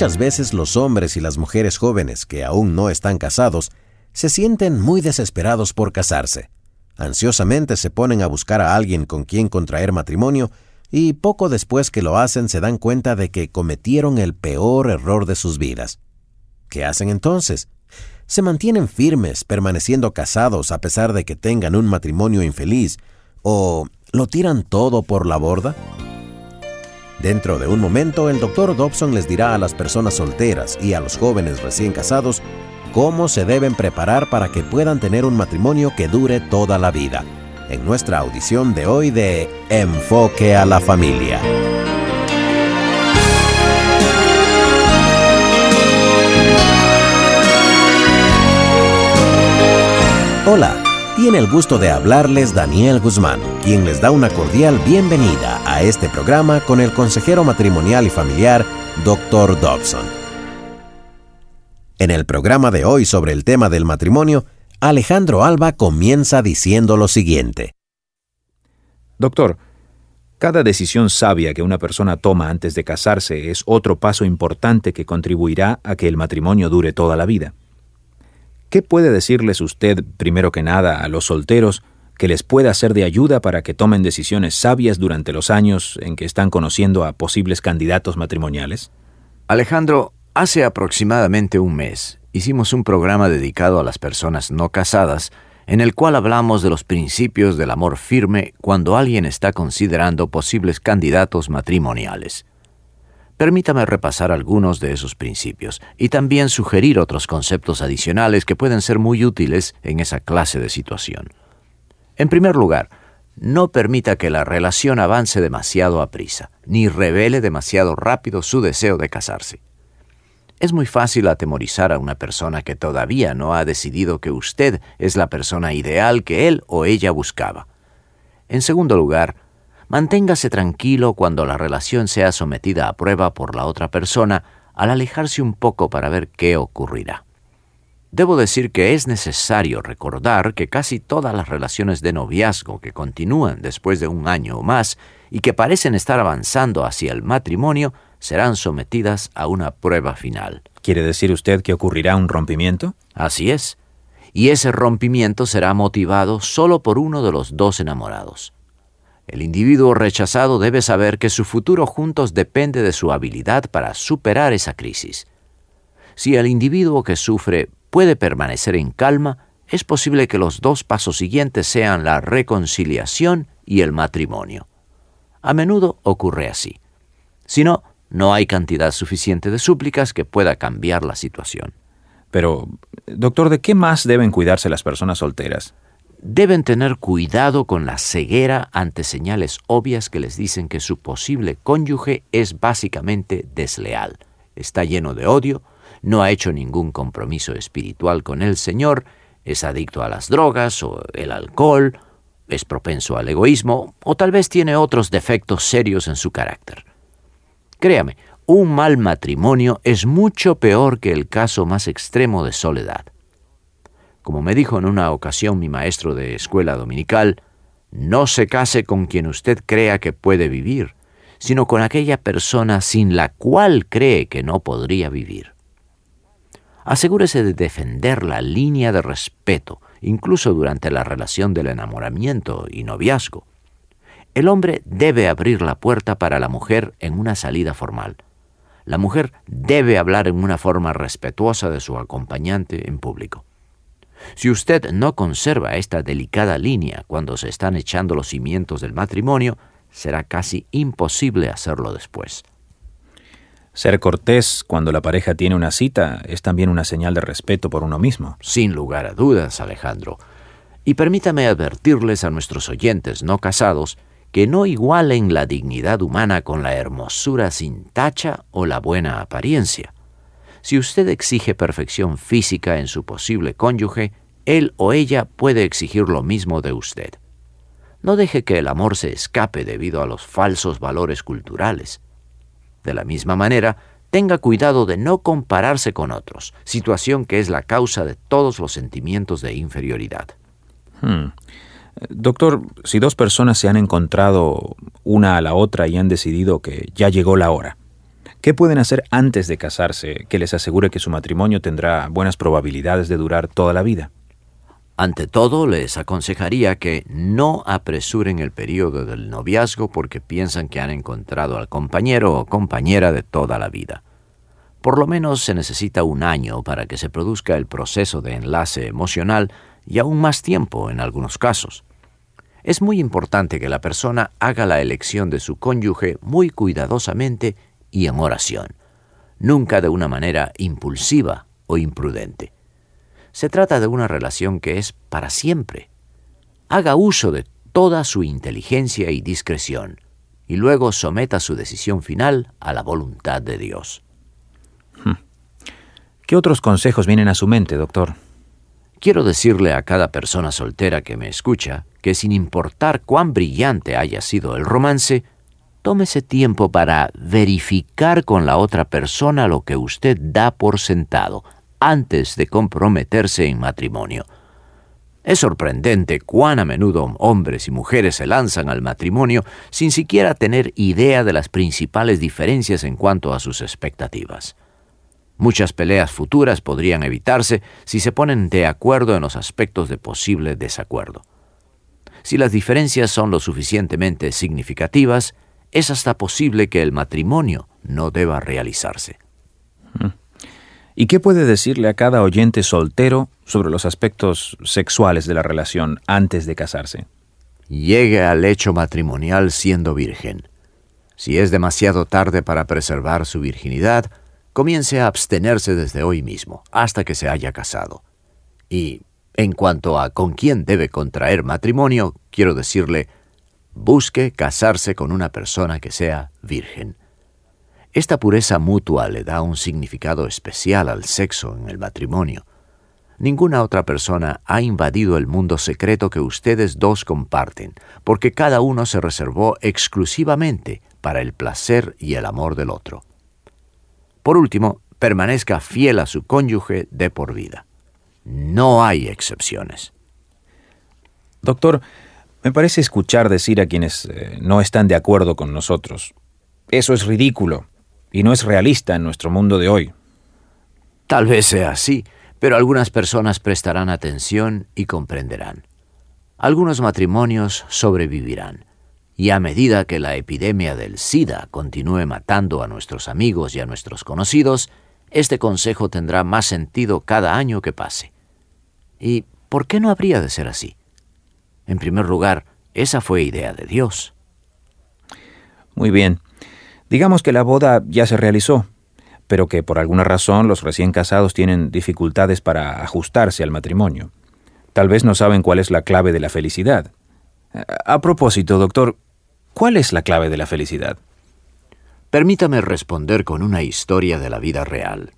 Muchas veces los hombres y las mujeres jóvenes que aún no están casados se sienten muy desesperados por casarse. Ansiosamente se ponen a buscar a alguien con quien contraer matrimonio y poco después que lo hacen se dan cuenta de que cometieron el peor error de sus vidas. ¿Qué hacen entonces? ¿Se mantienen firmes permaneciendo casados a pesar de que tengan un matrimonio infeliz? ¿O lo tiran todo por la borda? Dentro de un momento, el doctor Dobson les dirá a las personas solteras y a los jóvenes recién casados cómo se deben preparar para que puedan tener un matrimonio que dure toda la vida. En nuestra audición de hoy de Enfoque a la Familia. Hola, tiene el gusto de hablarles Daniel Guzmán, quien les da una cordial bienvenida a este programa con el consejero matrimonial y familiar, Dr. Dobson. En el programa de hoy sobre el tema del matrimonio, Alejandro Alba comienza diciendo lo siguiente. Doctor, cada decisión sabia que una persona toma antes de casarse es otro paso importante que contribuirá a que el matrimonio dure toda la vida. ¿Qué puede decirles usted, primero que nada, a los solteros que les pueda ser de ayuda para que tomen decisiones sabias durante los años en que están conociendo a posibles candidatos matrimoniales? Alejandro, hace aproximadamente un mes hicimos un programa dedicado a las personas no casadas en el cual hablamos de los principios del amor firme cuando alguien está considerando posibles candidatos matrimoniales. Permítame repasar algunos de esos principios y también sugerir otros conceptos adicionales que pueden ser muy útiles en esa clase de situación. En primer lugar, no permita que la relación avance demasiado a prisa, ni revele demasiado rápido su deseo de casarse. Es muy fácil atemorizar a una persona que todavía no ha decidido que usted es la persona ideal que él o ella buscaba. En segundo lugar, manténgase tranquilo cuando la relación sea sometida a prueba por la otra persona al alejarse un poco para ver qué ocurrirá. Debo decir que es necesario recordar que casi todas las relaciones de noviazgo que continúan después de un año o más y que parecen estar avanzando hacia el matrimonio serán sometidas a una prueba final. ¿Quiere decir usted que ocurrirá un rompimiento? Así es. Y ese rompimiento será motivado solo por uno de los dos enamorados. El individuo rechazado debe saber que su futuro juntos depende de su habilidad para superar esa crisis. Si el individuo que sufre puede permanecer en calma, es posible que los dos pasos siguientes sean la reconciliación y el matrimonio. A menudo ocurre así. Si no, no hay cantidad suficiente de súplicas que pueda cambiar la situación. Pero, doctor, ¿de qué más deben cuidarse las personas solteras? Deben tener cuidado con la ceguera ante señales obvias que les dicen que su posible cónyuge es básicamente desleal, está lleno de odio, no ha hecho ningún compromiso espiritual con el Señor, es adicto a las drogas o el alcohol, es propenso al egoísmo o tal vez tiene otros defectos serios en su carácter. Créame, un mal matrimonio es mucho peor que el caso más extremo de soledad. Como me dijo en una ocasión mi maestro de escuela dominical, no se case con quien usted crea que puede vivir, sino con aquella persona sin la cual cree que no podría vivir. Asegúrese de defender la línea de respeto, incluso durante la relación del enamoramiento y noviazgo. El hombre debe abrir la puerta para la mujer en una salida formal. La mujer debe hablar en una forma respetuosa de su acompañante en público. Si usted no conserva esta delicada línea cuando se están echando los cimientos del matrimonio, será casi imposible hacerlo después. Ser cortés cuando la pareja tiene una cita es también una señal de respeto por uno mismo. Sin lugar a dudas, Alejandro. Y permítame advertirles a nuestros oyentes no casados que no igualen la dignidad humana con la hermosura sin tacha o la buena apariencia. Si usted exige perfección física en su posible cónyuge, él o ella puede exigir lo mismo de usted. No deje que el amor se escape debido a los falsos valores culturales. De la misma manera, tenga cuidado de no compararse con otros, situación que es la causa de todos los sentimientos de inferioridad. Hmm. Doctor, si dos personas se han encontrado una a la otra y han decidido que ya llegó la hora, ¿Qué pueden hacer antes de casarse que les asegure que su matrimonio tendrá buenas probabilidades de durar toda la vida? Ante todo, les aconsejaría que no apresuren el periodo del noviazgo porque piensan que han encontrado al compañero o compañera de toda la vida. Por lo menos se necesita un año para que se produzca el proceso de enlace emocional y aún más tiempo en algunos casos. Es muy importante que la persona haga la elección de su cónyuge muy cuidadosamente y en oración, nunca de una manera impulsiva o imprudente. Se trata de una relación que es para siempre. Haga uso de toda su inteligencia y discreción, y luego someta su decisión final a la voluntad de Dios. ¿Qué otros consejos vienen a su mente, doctor? Quiero decirle a cada persona soltera que me escucha que sin importar cuán brillante haya sido el romance, tómese tiempo para verificar con la otra persona lo que usted da por sentado antes de comprometerse en matrimonio. Es sorprendente cuán a menudo hombres y mujeres se lanzan al matrimonio sin siquiera tener idea de las principales diferencias en cuanto a sus expectativas. Muchas peleas futuras podrían evitarse si se ponen de acuerdo en los aspectos de posible desacuerdo. Si las diferencias son lo suficientemente significativas, es hasta posible que el matrimonio no deba realizarse. ¿Y qué puede decirle a cada oyente soltero sobre los aspectos sexuales de la relación antes de casarse? Llegue al hecho matrimonial siendo virgen. Si es demasiado tarde para preservar su virginidad, comience a abstenerse desde hoy mismo, hasta que se haya casado. Y, en cuanto a con quién debe contraer matrimonio, quiero decirle, busque casarse con una persona que sea virgen. Esta pureza mutua le da un significado especial al sexo en el matrimonio. Ninguna otra persona ha invadido el mundo secreto que ustedes dos comparten, porque cada uno se reservó exclusivamente para el placer y el amor del otro. Por último, permanezca fiel a su cónyuge de por vida. No hay excepciones. Doctor, me parece escuchar decir a quienes eh, no están de acuerdo con nosotros. Eso es ridículo y no es realista en nuestro mundo de hoy. Tal vez sea así, pero algunas personas prestarán atención y comprenderán. Algunos matrimonios sobrevivirán, y a medida que la epidemia del SIDA continúe matando a nuestros amigos y a nuestros conocidos, este consejo tendrá más sentido cada año que pase. ¿Y por qué no habría de ser así? En primer lugar, esa fue idea de Dios. Muy bien. Digamos que la boda ya se realizó, pero que por alguna razón los recién casados tienen dificultades para ajustarse al matrimonio. Tal vez no saben cuál es la clave de la felicidad. A propósito, doctor, ¿cuál es la clave de la felicidad? Permítame responder con una historia de la vida real.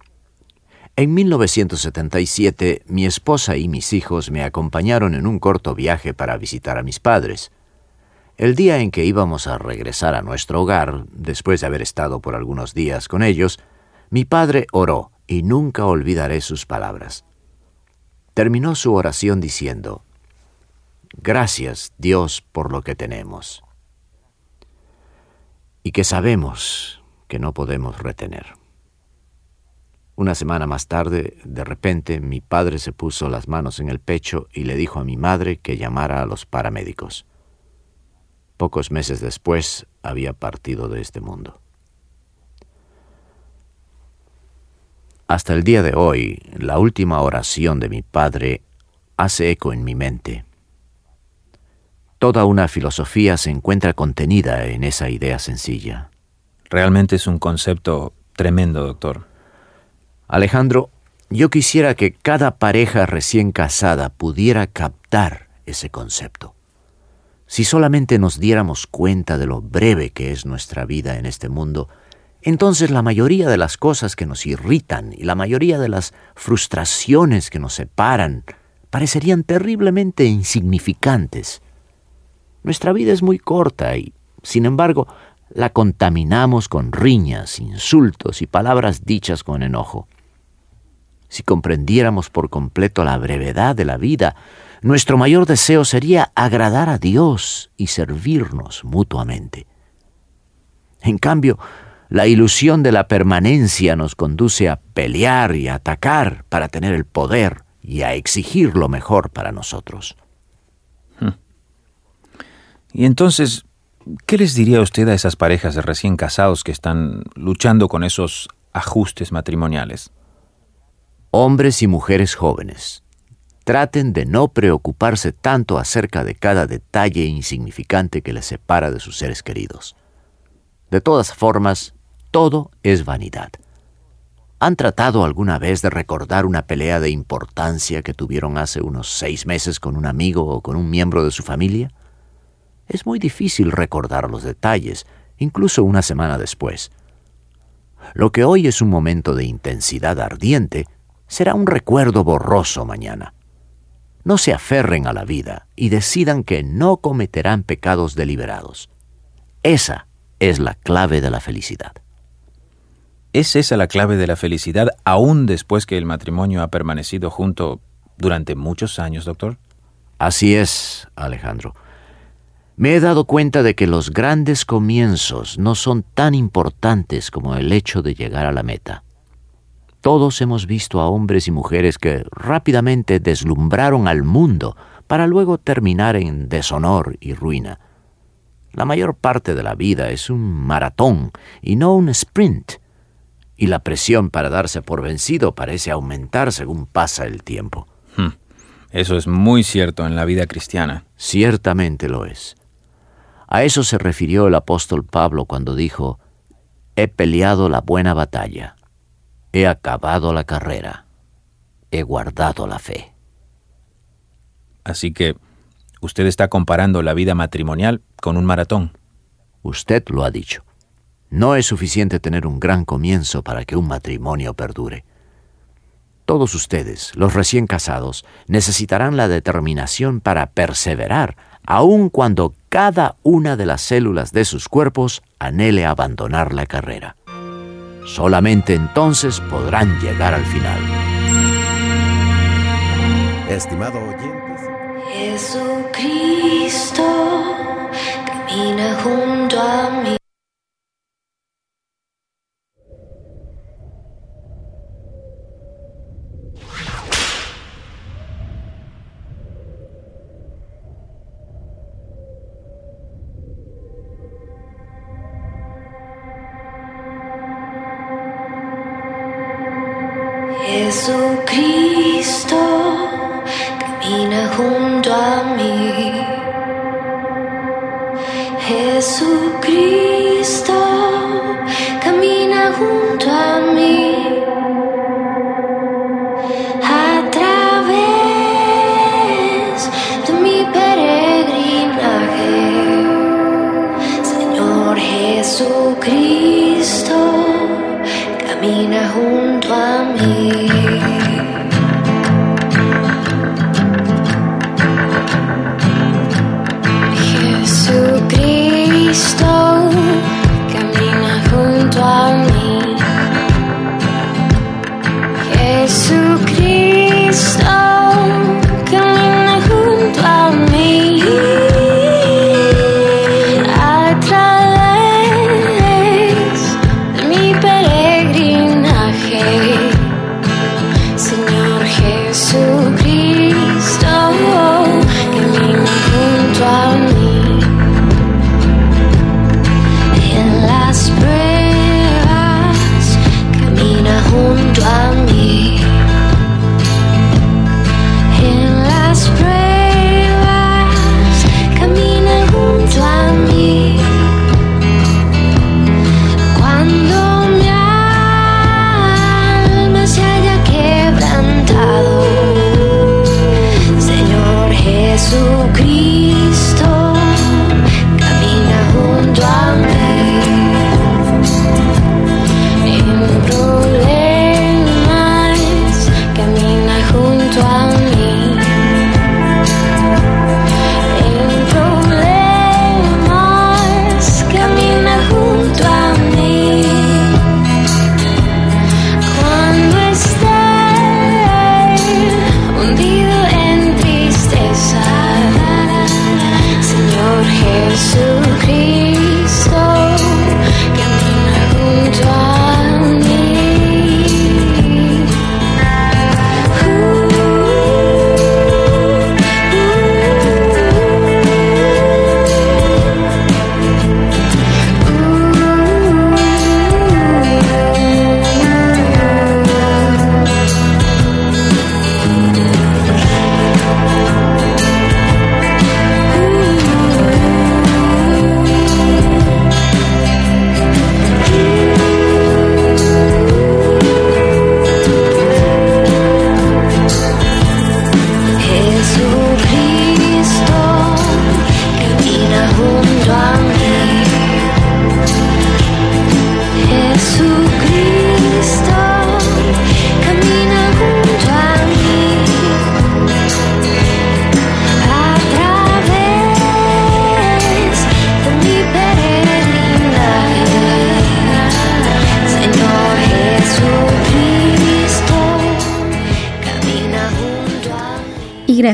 En 1977, mi esposa y mis hijos me acompañaron en un corto viaje para visitar a mis padres. El día en que íbamos a regresar a nuestro hogar, después de haber estado por algunos días con ellos, mi padre oró y nunca olvidaré sus palabras. Terminó su oración diciendo, Gracias Dios por lo que tenemos y que sabemos que no podemos retener. Una semana más tarde, de repente, mi padre se puso las manos en el pecho y le dijo a mi madre que llamara a los paramédicos. Pocos meses después había partido de este mundo. Hasta el día de hoy, la última oración de mi padre hace eco en mi mente. Toda una filosofía se encuentra contenida en esa idea sencilla. Realmente es un concepto tremendo, doctor. Alejandro, yo quisiera que cada pareja recién casada pudiera captar ese concepto. Si solamente nos diéramos cuenta de lo breve que es nuestra vida en este mundo, entonces la mayoría de las cosas que nos irritan y la mayoría de las frustraciones que nos separan parecerían terriblemente insignificantes. Nuestra vida es muy corta y, sin embargo, la contaminamos con riñas, insultos y palabras dichas con enojo. Si comprendiéramos por completo la brevedad de la vida, nuestro mayor deseo sería agradar a Dios y servirnos mutuamente. En cambio, La ilusión de la permanencia nos conduce a pelear y a atacar para tener el poder y a exigir lo mejor para nosotros. Y entonces, ¿qué les diría usted a esas parejas de recién casados que están luchando con esos ajustes matrimoniales? Hombres y mujeres jóvenes, traten de no preocuparse tanto acerca de cada detalle insignificante que les separa de sus seres queridos. De todas formas, todo es vanidad. ¿Han tratado alguna vez de recordar una pelea de importancia que tuvieron hace unos seis meses con un amigo o con un miembro de su familia? Es muy difícil recordar los detalles, incluso una semana después. Lo que hoy es un momento de intensidad ardiente será un recuerdo borroso mañana. No se aferren a la vida y decidan que no cometerán pecados deliberados. Esa es la clave de la felicidad. ¿Es esa la clave de la felicidad aún después que el matrimonio ha permanecido junto durante muchos años, doctor? Así es, Alejandro. Me he dado cuenta de que los grandes comienzos no son tan importantes como el hecho de llegar a la meta. Todos hemos visto a hombres y mujeres que rápidamente deslumbraron al mundo para luego terminar en deshonor y ruina. La mayor parte de la vida es un maratón y no un sprint, y la presión para darse por vencido parece aumentar según pasa el tiempo. Hmm. Eso es muy cierto en la vida cristiana. Ciertamente lo es. A eso se refirió el apóstol Pablo cuando dijo, He peleado la buena batalla, he acabado la carrera, he guardado la fe. Así que usted está comparando la vida matrimonial con un maratón. Usted lo ha dicho. No es suficiente tener un gran comienzo para que un matrimonio perdure. Todos ustedes, los recién casados, necesitarán la determinación para perseverar, aun cuando cada una de las células de sus cuerpos anhele abandonar la carrera. Solamente entonces podrán llegar al final. Estimado oyente, Jesucristo camina junto a mí. Jesucristo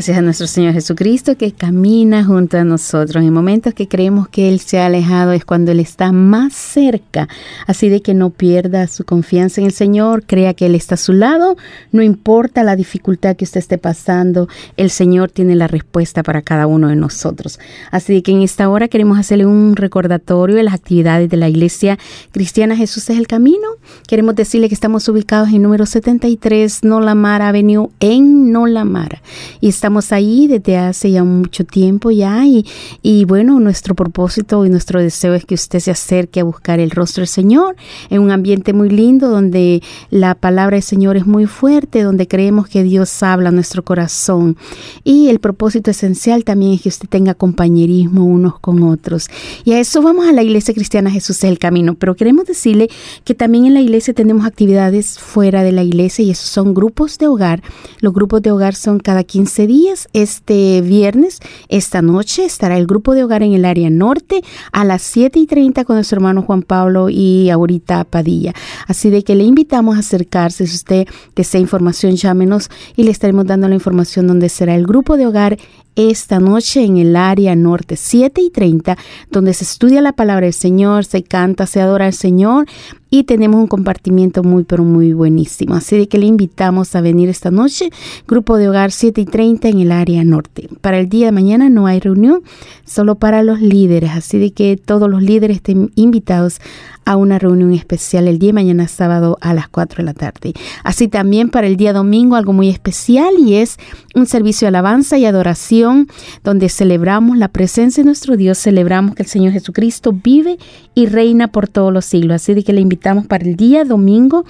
Gracias a nuestro Señor Jesucristo que camina junto a nosotros. En momentos que creemos que Él se ha alejado es cuando Él está más cerca. Así de que no pierda su confianza en el Señor, crea que Él está a su lado. No importa la dificultad que usted esté pasando, el Señor tiene la respuesta para cada uno de nosotros. Así de que en esta hora queremos hacerle un recordatorio de las actividades de la Iglesia Cristiana Jesús es el Camino. Queremos decirle que estamos ubicados en número 73 Nolamara Avenue en Nolamara. Y estamos ahí desde hace ya mucho tiempo ya y, y bueno, nuestro propósito y nuestro deseo es que usted se acerque a buscar el rostro del Señor en un ambiente muy lindo donde la palabra del Señor es muy fuerte, donde creemos que Dios habla a nuestro corazón. Y el propósito esencial también es que usted tenga compañerismo unos con otros. Y a eso vamos a la Iglesia Cristiana Jesús es el Camino, pero queremos decirle que también en la iglesia tenemos actividades fuera de la iglesia y esos son grupos de hogar. Los grupos de hogar son cada 15 días. Este viernes, esta noche, estará el grupo de hogar en el área norte a las 7 y 30 con nuestro hermano Juan Pablo y ahorita Padilla. Así de que le invitamos a acercarse. Si usted desea información, llámenos y le estaremos dando la información donde será el grupo de hogar esta noche en el área norte 7 y 30, donde se estudia la palabra del Señor, se canta, se adora al Señor y tenemos un compartimiento muy, pero muy buenísimo. Así de que le invitamos a venir esta noche, grupo de hogar 7 y 30 en el área norte. Para el día de mañana no hay reunión, solo para los líderes, así de que todos los líderes estén invitados a una reunión especial el día de mañana sábado a las 4 de la tarde. Así también para el día domingo algo muy especial y es un servicio de alabanza y adoración donde celebramos la presencia de nuestro Dios, celebramos que el Señor Jesucristo vive y reina por todos los siglos. Así de que le invitamos para el día domingo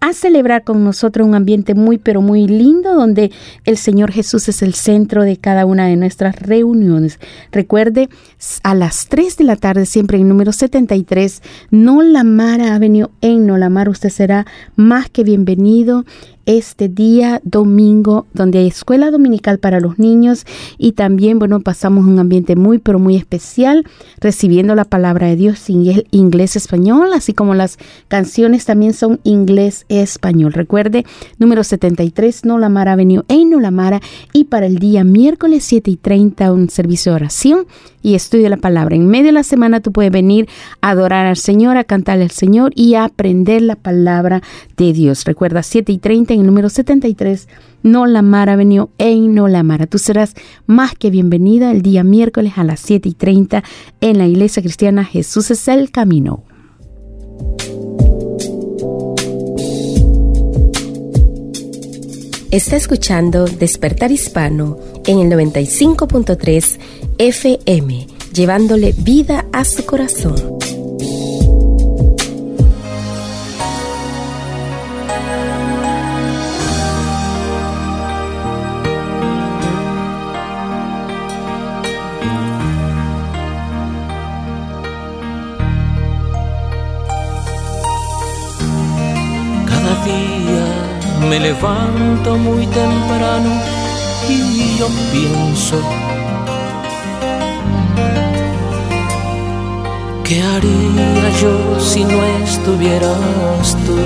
a celebrar con nosotros un ambiente muy pero muy lindo donde el Señor Jesús es el centro de cada una de nuestras reuniones. Recuerde, a las 3 de la tarde, siempre en número 73, no la Mara Avenue en Nolamara, usted será más que bienvenido este día domingo donde hay escuela dominical para los niños y también, bueno, pasamos un ambiente muy, pero muy especial recibiendo la palabra de Dios en inglés español, así como las canciones también son inglés español. Recuerde, número 73, Nolamara Avenue en Nolamara y para el día miércoles 7 y 30 un servicio de oración y estudio la palabra. En medio de la semana tú puedes venir a adorar al Señor, a cantarle al Señor y a aprender la palabra de Dios. Recuerda, 7 y 30 en el número 73, No La Mara venido en No La Mara. Tú serás más que bienvenida el día miércoles a las 7 y 30 en la iglesia cristiana Jesús es el camino. Está escuchando Despertar Hispano en el 95.3 FM, llevándole vida a su corazón. Me levanto muy temprano y yo pienso ¿Qué haría yo si no estuvieras tú?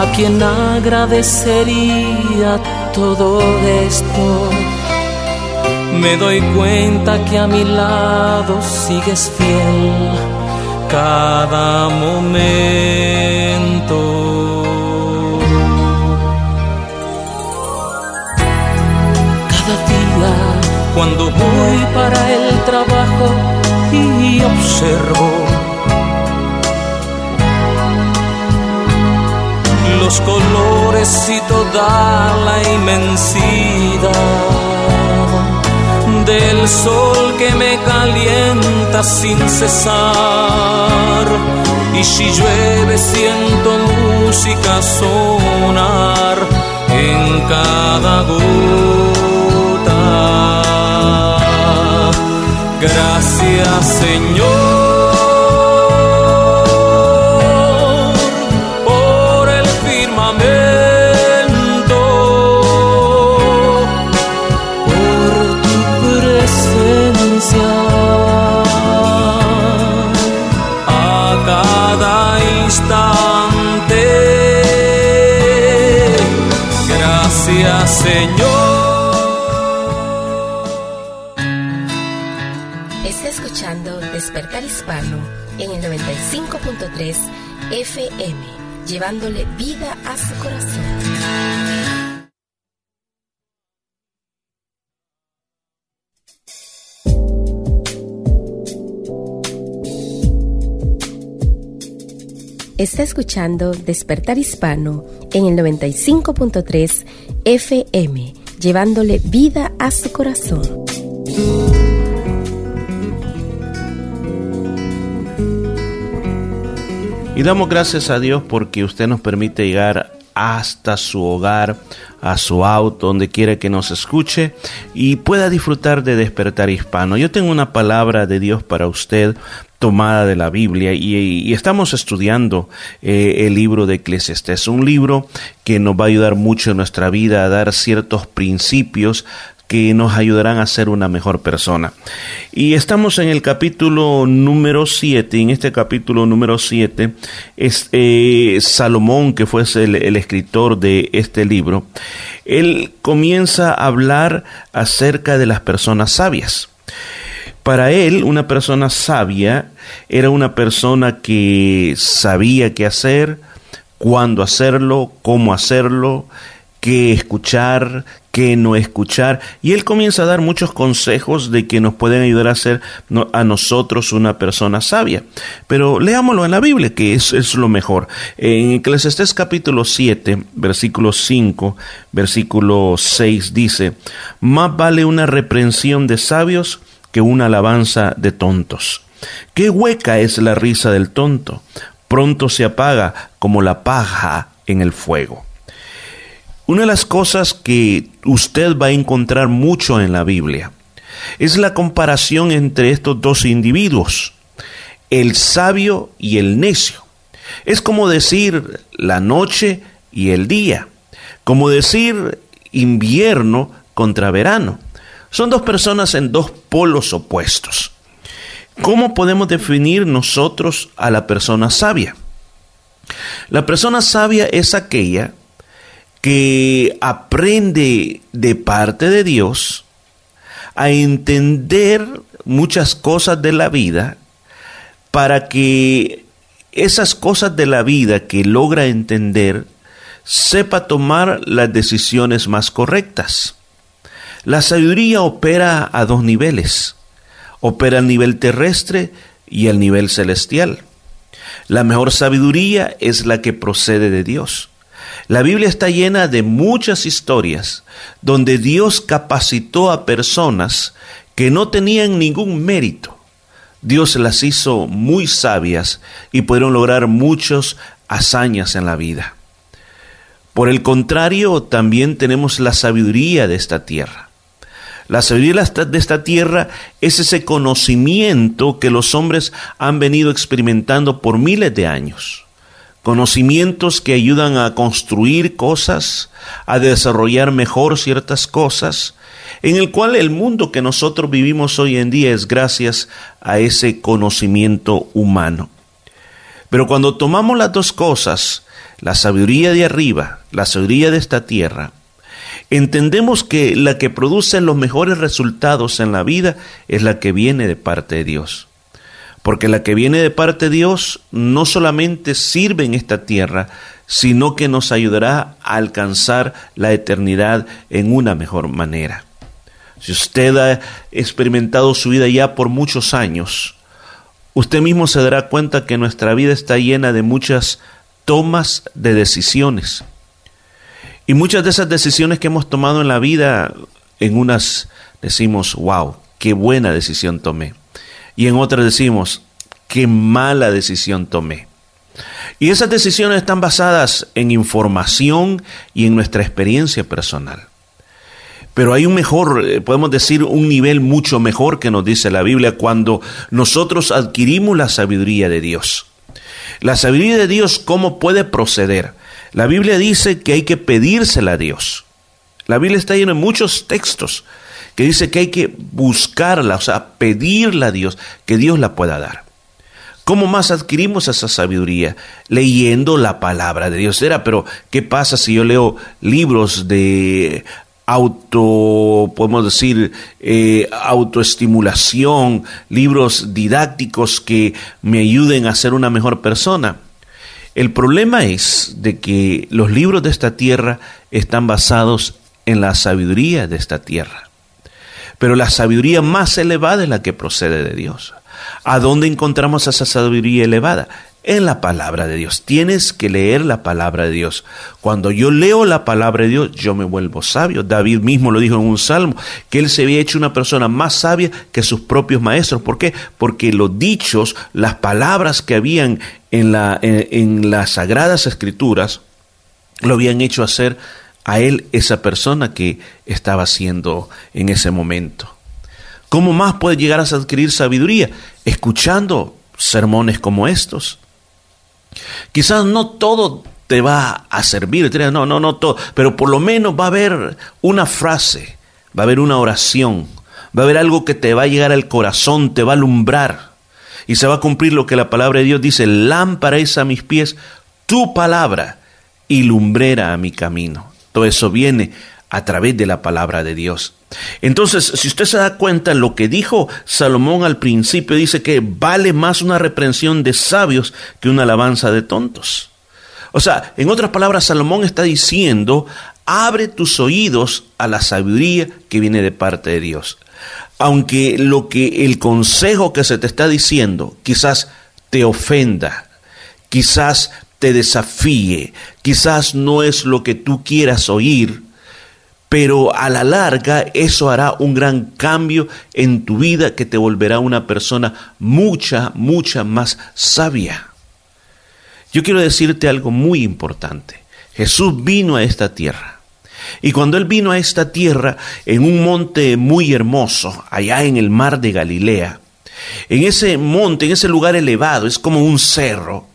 ¿A quién agradecería todo esto? Me doy cuenta que a mi lado sigues fiel cada momento. Cuando voy para el trabajo y observo los colores y toda la inmensidad del sol que me calienta sin cesar. Y si llueve siento música sonar en cada gota. Gracias Señor 95.3 FM, llevándole vida a su corazón. Está escuchando Despertar Hispano en el 95.3 FM, llevándole vida a su corazón. Y damos gracias a Dios porque usted nos permite llegar hasta su hogar, a su auto, donde quiera que nos escuche y pueda disfrutar de despertar hispano. Yo tengo una palabra de Dios para usted tomada de la Biblia y, estamos estudiando eh, el libro de Eclesiastes, un libro que nos va a ayudar mucho en nuestra vida a dar ciertos principios que nos ayudarán a ser una mejor persona. Y estamos en el capítulo número 7, en este capítulo número 7 es eh, Salomón, que fue el, el escritor de este libro, él comienza a hablar acerca de las personas sabias. Para él, una persona sabia era una persona que sabía qué hacer, cuándo hacerlo, cómo hacerlo, qué escuchar, qué no escuchar. Y él comienza a dar muchos consejos de que nos pueden ayudar a ser a nosotros una persona sabia. Pero leámoslo en la Biblia, que es, es lo mejor. En Eclesiastés capítulo 7, versículo 5, versículo 6 dice, más vale una reprensión de sabios que una alabanza de tontos. Qué hueca es la risa del tonto, pronto se apaga como la paja en el fuego. Una de las cosas que usted va a encontrar mucho en la Biblia es la comparación entre estos dos individuos, el sabio y el necio. Es como decir la noche y el día, como decir invierno contra verano. Son dos personas en dos polos opuestos. ¿Cómo podemos definir nosotros a la persona sabia? La persona sabia es aquella que aprende de parte de Dios a entender muchas cosas de la vida para que esas cosas de la vida que logra entender sepa tomar las decisiones más correctas. La sabiduría opera a dos niveles. Opera al nivel terrestre y al nivel celestial. La mejor sabiduría es la que procede de Dios. La Biblia está llena de muchas historias donde Dios capacitó a personas que no tenían ningún mérito. Dios las hizo muy sabias y pudieron lograr muchas hazañas en la vida. Por el contrario, también tenemos la sabiduría de esta tierra. La sabiduría de esta tierra es ese conocimiento que los hombres han venido experimentando por miles de años conocimientos que ayudan a construir cosas, a desarrollar mejor ciertas cosas, en el cual el mundo que nosotros vivimos hoy en día es gracias a ese conocimiento humano. Pero cuando tomamos las dos cosas, la sabiduría de arriba, la sabiduría de esta tierra, entendemos que la que produce los mejores resultados en la vida es la que viene de parte de Dios porque la que viene de parte de Dios no solamente sirve en esta tierra, sino que nos ayudará a alcanzar la eternidad en una mejor manera. Si usted ha experimentado su vida ya por muchos años, usted mismo se dará cuenta que nuestra vida está llena de muchas tomas de decisiones. Y muchas de esas decisiones que hemos tomado en la vida, en unas decimos, wow, qué buena decisión tomé y en otras decimos, qué mala decisión tomé. Y esas decisiones están basadas en información y en nuestra experiencia personal. Pero hay un mejor, eh, podemos decir, un nivel mucho mejor que nos dice la Biblia cuando nosotros adquirimos la sabiduría de Dios. La sabiduría de Dios, ¿cómo puede proceder? La Biblia dice que hay que pedírsela a Dios. La Biblia está llena de muchos textos que dice que hay que buscarla, o sea, pedirla a Dios, que Dios la pueda dar. ¿Cómo más adquirimos esa sabiduría? Leyendo la palabra de Dios. Era, pero ¿qué pasa si yo leo libros de auto, podemos decir, eh, autoestimulación, libros didácticos que me ayuden a ser una mejor persona. El problema es de que los libros de esta tierra están basados en la sabiduría de esta tierra. Pero la sabiduría más elevada es la que procede de Dios. ¿A dónde encontramos esa sabiduría elevada? en la palabra de Dios. Tienes que leer la palabra de Dios. Cuando yo leo la palabra de Dios, yo me vuelvo sabio. David mismo lo dijo en un salmo, que él se había hecho una persona más sabia que sus propios maestros. ¿Por qué? Porque los dichos, las palabras que habían en, la, en, las sagradas escrituras, lo habían hecho hacer a él esa persona que estaba siendo en ese momento. ¿Cómo más puede llegar a adquirir sabiduría? Escuchando sermones como estos. Quizás no todo te va a servir, no, no, no todo, pero por lo menos va a haber una frase, va a haber una oración, va a haber algo que te va a llegar al corazón, te va a alumbrar y se va a cumplir lo que la palabra de Dios dice, lámpara es a mis pies, tu palabra y lumbrera a mi camino. Todo eso viene a través de la palabra de Dios. Entonces, si usted se da cuenta, lo que dijo Salomón al principio dice que vale más una reprensión de sabios que una alabanza de tontos. O sea, en otras palabras, Salomón está diciendo, abre tus oídos a la sabiduría que viene de parte de Dios. Aunque lo que el consejo que se te está diciendo quizás te ofenda, quizás te desafíe, quizás no es lo que tú quieras oír, pero a la larga eso hará un gran cambio en tu vida que te volverá una persona mucha, mucha más sabia. Yo quiero decirte algo muy importante. Jesús vino a esta tierra. Y cuando Él vino a esta tierra, en un monte muy hermoso, allá en el mar de Galilea, en ese monte, en ese lugar elevado, es como un cerro,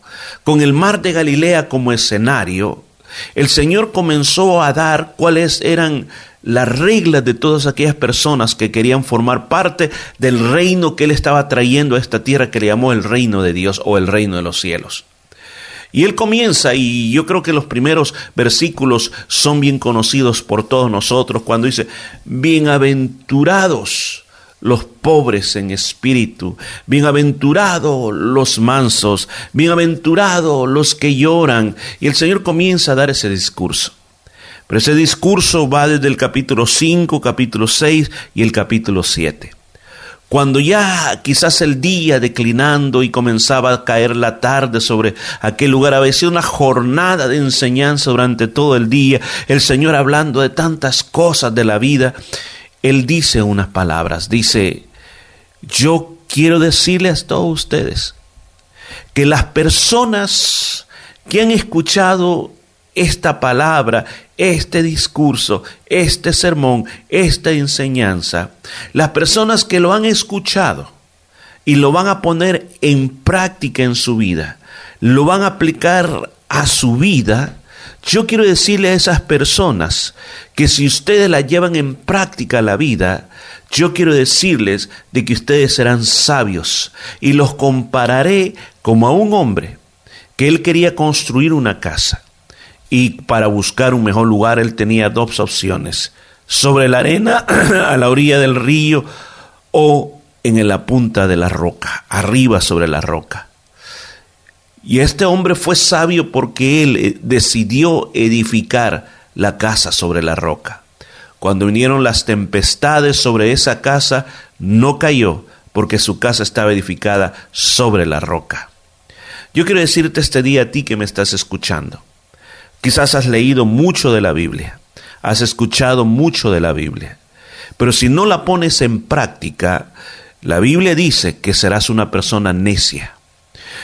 con el mar de Galilea como escenario, el Señor comenzó a dar cuáles eran las reglas de todas aquellas personas que querían formar parte del reino que Él estaba trayendo a esta tierra que le llamó el reino de Dios o el reino de los cielos. Y Él comienza, y yo creo que los primeros versículos son bien conocidos por todos nosotros, cuando dice, bienaventurados los pobres en espíritu, bienaventurados los mansos, bienaventurados los que lloran. Y el Señor comienza a dar ese discurso. Pero ese discurso va desde el capítulo 5, capítulo 6 y el capítulo 7. Cuando ya quizás el día declinando y comenzaba a caer la tarde sobre aquel lugar, había sido una jornada de enseñanza durante todo el día, el Señor hablando de tantas cosas de la vida, él dice unas palabras, dice, yo quiero decirles a todos ustedes que las personas que han escuchado esta palabra, este discurso, este sermón, esta enseñanza, las personas que lo han escuchado y lo van a poner en práctica en su vida, lo van a aplicar a su vida, yo quiero decirle a esas personas que si ustedes la llevan en práctica la vida, yo quiero decirles de que ustedes serán sabios y los compararé como a un hombre que él quería construir una casa y para buscar un mejor lugar él tenía dos opciones, sobre la arena [clears throat] a la orilla del río o en la punta de la roca, arriba sobre la roca. Y este hombre fue sabio porque él eh, decidió edificar la casa sobre la roca. Cuando vinieron las tempestades sobre esa casa, no cayó porque su casa estaba edificada sobre la roca. Yo quiero decirte este día a ti que me estás escuchando. Quizás has leído mucho de la Biblia, has escuchado mucho de la Biblia, pero si no la pones en práctica, la Biblia dice que serás una persona necia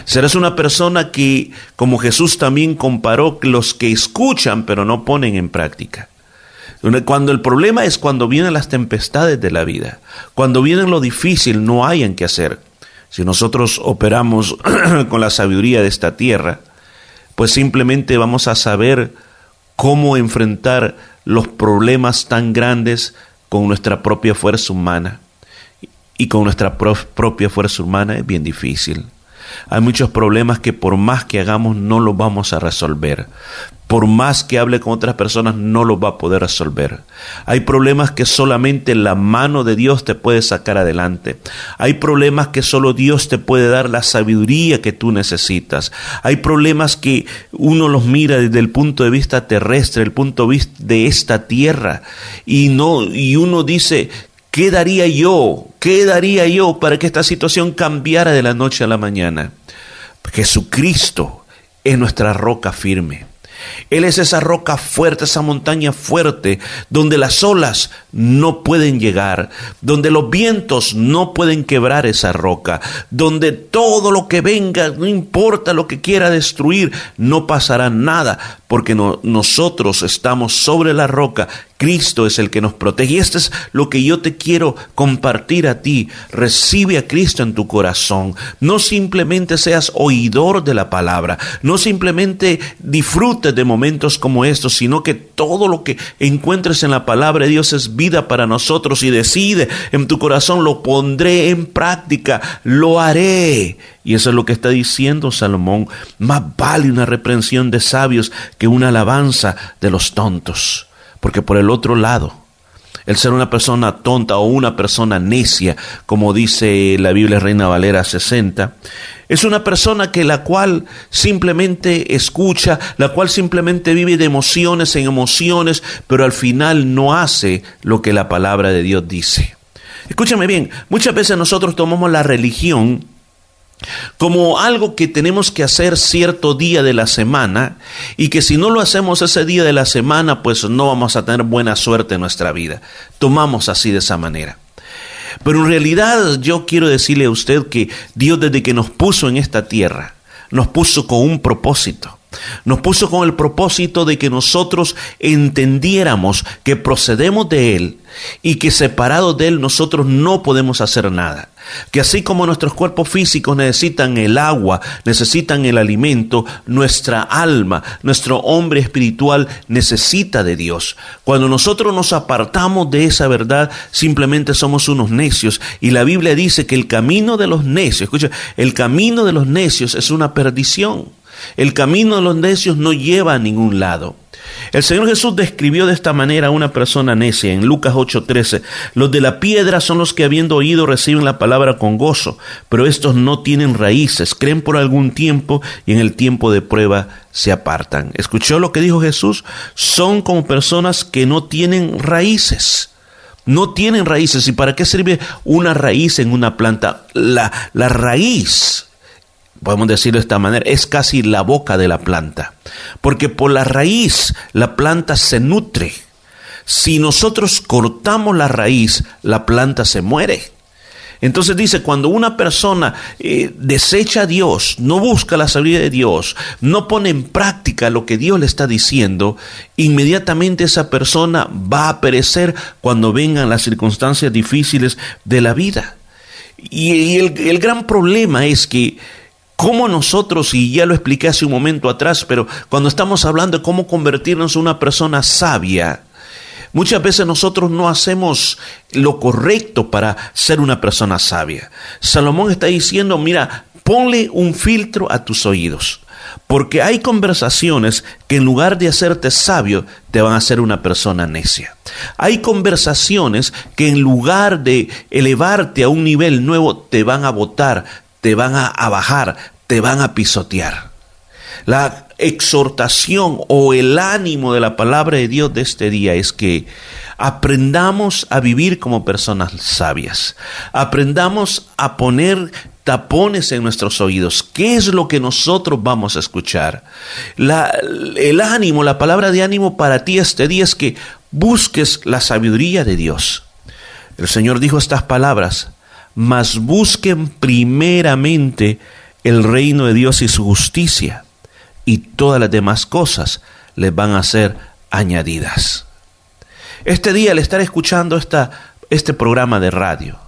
Serás una persona que, como Jesús también comparó, los que escuchan pero no ponen en práctica. Cuando el problema es cuando vienen las tempestades de la vida, cuando viene lo difícil, no hay en qué hacer. Si nosotros operamos [clears throat] con la sabiduría de esta tierra, pues simplemente vamos a saber cómo enfrentar los problemas tan grandes con nuestra propia fuerza humana. Y con nuestra propia fuerza humana es bien difícil. Hay muchos problemas que por más que hagamos no los vamos a resolver. Por más que hable con otras personas no los va a poder resolver. Hay problemas que solamente la mano de Dios te puede sacar adelante. Hay problemas que solo Dios te puede dar la sabiduría que tú necesitas. Hay problemas que uno los mira desde el punto de vista terrestre, el punto de vista de esta tierra y no y uno dice ¿Qué daría yo? ¿Qué daría yo para que esta situación cambiara de la noche a la mañana? Jesucristo es nuestra roca firme. Él es esa roca fuerte, esa montaña fuerte, donde las olas no pueden llegar, donde los vientos no pueden quebrar esa roca, donde todo lo que venga, no importa lo que quiera destruir, no pasará nada, porque nosotros estamos sobre la roca Cristo es el que nos protege. Y esto es lo que yo te quiero compartir a ti. Recibe a Cristo en tu corazón. No simplemente seas oidor de la palabra. No simplemente disfrutes de momentos como estos, sino que todo lo que encuentres en la palabra de Dios es vida para nosotros. Y decide en tu corazón, lo pondré en práctica, lo haré. Y eso es lo que está diciendo Salomón. Más vale una reprensión de sabios que una alabanza de los tontos. Porque por el otro lado, el ser una persona tonta o una persona necia, como dice la Biblia Reina Valera 60, es una persona que la cual simplemente escucha, la cual simplemente vive de emociones en emociones, pero al final no hace lo que la palabra de Dios dice. Escúchame bien, muchas veces nosotros tomamos la religión como algo que tenemos que hacer cierto día de la semana y que si no lo hacemos ese día de la semana, pues no vamos a tener buena suerte en nuestra vida. Tomamos así de esa manera. Pero en realidad yo quiero decirle a usted que Dios desde que nos puso en esta tierra, nos puso con un propósito. Nos puso con el propósito de que nosotros entendiéramos que procedemos de Él y que separados de Él nosotros no podemos hacer nada. Que así como nuestros cuerpos físicos necesitan el agua, necesitan el alimento, nuestra alma, nuestro hombre espiritual necesita de Dios. Cuando nosotros nos apartamos de esa verdad, simplemente somos unos necios. Y la Biblia dice que el camino de los necios, escucha, el camino de los necios es una perdición. El camino de los necios no lleva a ningún lado. El Señor Jesús describió de esta manera a una persona necia en Lucas 8:13. Los de la piedra son los que habiendo oído reciben la palabra con gozo, pero estos no tienen raíces, creen por algún tiempo y en el tiempo de prueba se apartan. ¿Escuchó lo que dijo Jesús? Son como personas que no tienen raíces. No tienen raíces. ¿Y para qué sirve una raíz en una planta? La, la raíz podemos decirlo de esta manera, es casi la boca de la planta, porque por la raíz la planta se nutre. Si nosotros cortamos la raíz, la planta se muere. Entonces dice, cuando una persona eh, desecha a Dios, no busca la sabiduría de Dios, no pone en práctica lo que Dios le está diciendo, inmediatamente esa persona va a perecer cuando vengan las circunstancias difíciles de la vida. Y, el, el gran problema es que cómo nosotros, y ya lo expliqué hace un momento atrás, pero cuando estamos hablando de cómo convertirnos en una persona sabia, muchas veces nosotros no hacemos lo correcto para ser una persona sabia. Salomón está diciendo, mira, ponle un filtro a tus oídos. Porque hay conversaciones que en lugar de hacerte sabio, te van a hacer una persona necia. Hay conversaciones que en lugar de elevarte a un nivel nuevo, te van a botar, te van a, bajar, te van a pisotear. La exhortación o el ánimo de la palabra de Dios de este día es que aprendamos a vivir como personas sabias. Aprendamos a poner tapones en nuestros oídos. ¿Qué es lo que nosotros vamos a escuchar? La, el ánimo, la palabra de ánimo para ti este día es que busques la sabiduría de Dios. El Señor dijo estas palabras, mas busquen primeramente el reino de Dios y su justicia, y todas las demás cosas les van a ser añadidas. Este día, al estar escuchando esta, este programa de radio,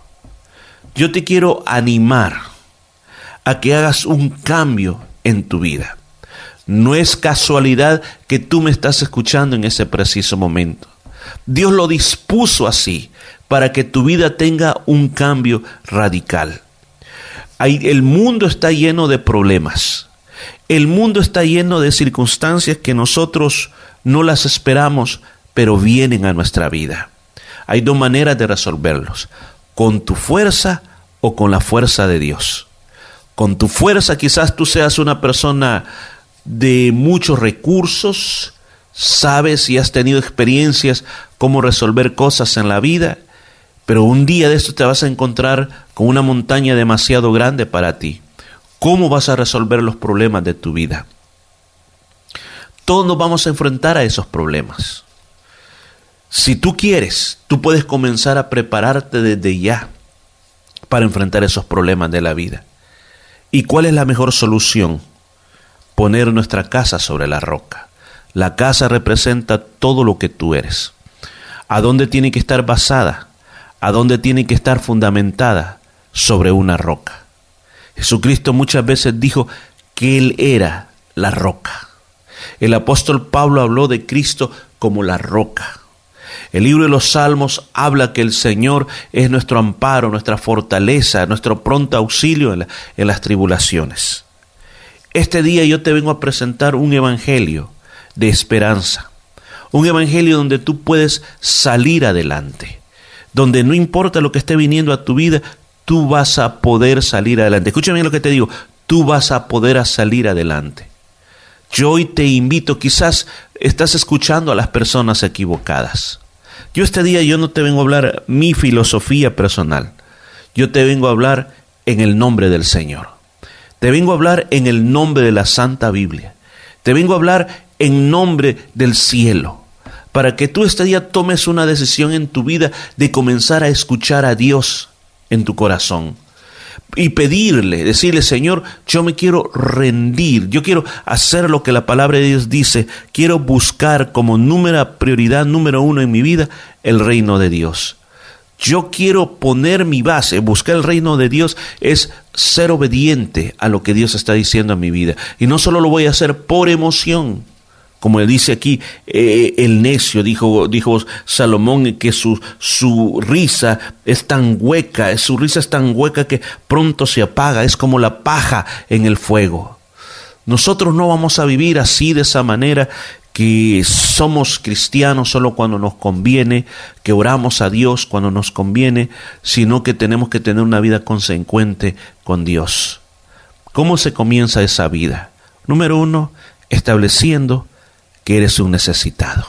yo te quiero animar a que hagas un cambio en tu vida. No es casualidad que tú me estás escuchando en ese preciso momento. Dios lo dispuso así para que tu vida tenga un cambio radical. El mundo está lleno de problemas. El mundo está lleno de circunstancias que nosotros no las esperamos, pero vienen a nuestra vida. Hay dos maneras de resolverlos, con tu fuerza o con la fuerza de Dios. Con tu fuerza quizás tú seas una persona de muchos recursos, sabes y has tenido experiencias cómo resolver cosas en la vida, pero un día de esto te vas a encontrar con una montaña demasiado grande para ti. ¿Cómo vas a resolver los problemas de tu vida? Todos nos vamos a enfrentar a esos problemas. Si tú quieres, tú puedes comenzar a prepararte desde ya para enfrentar esos problemas de la vida. ¿Y cuál es la mejor solución? Poner nuestra casa sobre la roca. La casa representa todo lo que tú eres. ¿A dónde tiene que estar basada? ¿A dónde tiene que estar fundamentada? Sobre una roca. Jesucristo muchas veces dijo que Él era la roca. El apóstol Pablo habló de Cristo como la roca. El libro de los Salmos habla que el Señor es nuestro amparo, nuestra fortaleza, nuestro pronto auxilio en, en, las tribulaciones. Este día yo te vengo a presentar un evangelio de esperanza, un evangelio donde tú puedes salir adelante, donde no importa lo que esté viniendo a tu vida, tú vas a poder salir adelante. Escúchame bien lo que te digo, tú vas a poder salir adelante. Yo hoy te invito, quizás estás escuchando a las personas equivocadas. Yo este día yo no te vengo a hablar mi filosofía personal. Yo te vengo a hablar en el nombre del Señor. Te vengo a hablar en el nombre de la Santa Biblia. Te vengo a hablar en nombre del cielo. Para que tú este día tomes una decisión en tu vida de comenzar a escuchar a Dios en tu corazón y pedirle, decirle, Señor, yo me quiero rendir, yo quiero hacer lo que la palabra de Dios dice, quiero buscar como número, prioridad número uno en mi vida el reino de Dios. Yo quiero poner mi base, buscar el reino de Dios es ser obediente a lo que Dios está diciendo en mi vida. Y no solo lo voy a hacer por emoción, como dice aquí eh, el necio, dijo, dijo Salomón, que su, su risa es tan hueca, su risa es tan hueca que pronto se apaga, es como la paja en el fuego. Nosotros no vamos a vivir así de esa manera que somos cristianos solo cuando nos conviene, que oramos a Dios cuando nos conviene, sino que tenemos que tener una vida consecuente con Dios. ¿Cómo se comienza esa vida? Número uno, estableciendo que eres un necesitado.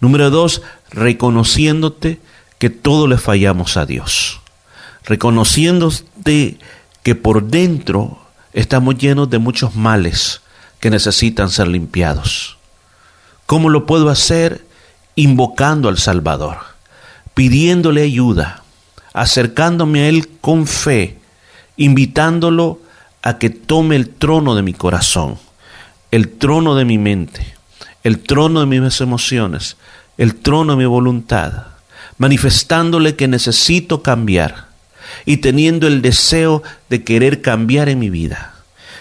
Número dos, reconociéndote que todo le fallamos a Dios. Reconociéndote que por dentro estamos llenos de muchos males que necesitan ser limpiados. ¿Cómo lo puedo hacer? Invocando al Salvador, pidiéndole ayuda, acercándome a Él con fe, invitándolo a que tome el trono de mi corazón el trono de mi mente, el trono de mis emociones, el trono de mi voluntad, manifestándole que necesito cambiar y teniendo el deseo de querer cambiar en mi vida.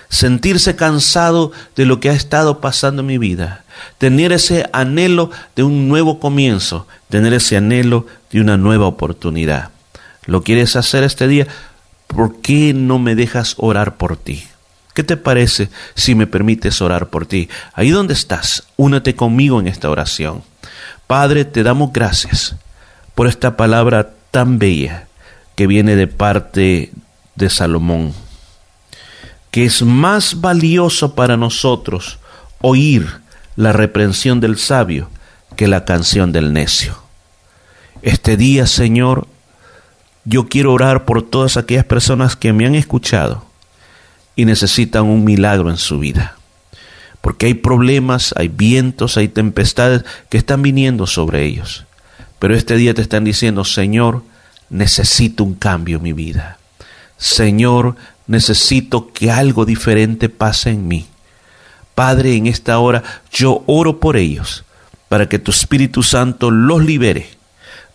Sentirse cansado de lo que ha estado pasando en mi vida. Tener ese anhelo de un nuevo comienzo. Tener ese anhelo de una nueva oportunidad. ¿Lo quieres hacer este día? ¿Por qué no me dejas orar por ti? ¿Qué te parece si me permites orar por ti? Ahí donde estás, únete conmigo en esta oración. Padre, te damos gracias por esta palabra tan bella que viene de parte de Salomón, que es más valioso para nosotros oír la reprensión del sabio que la canción del necio. Este día, Señor, yo quiero orar por todas aquellas personas que me han escuchado y necesitan un milagro en su vida. Porque hay problemas, hay vientos, hay tempestades que están viniendo sobre ellos. Pero este día te están diciendo, Señor, necesito un cambio en mi vida. Señor, necesito que algo diferente pase en mí. Padre, en esta hora yo oro por ellos, para que tu Espíritu Santo los libere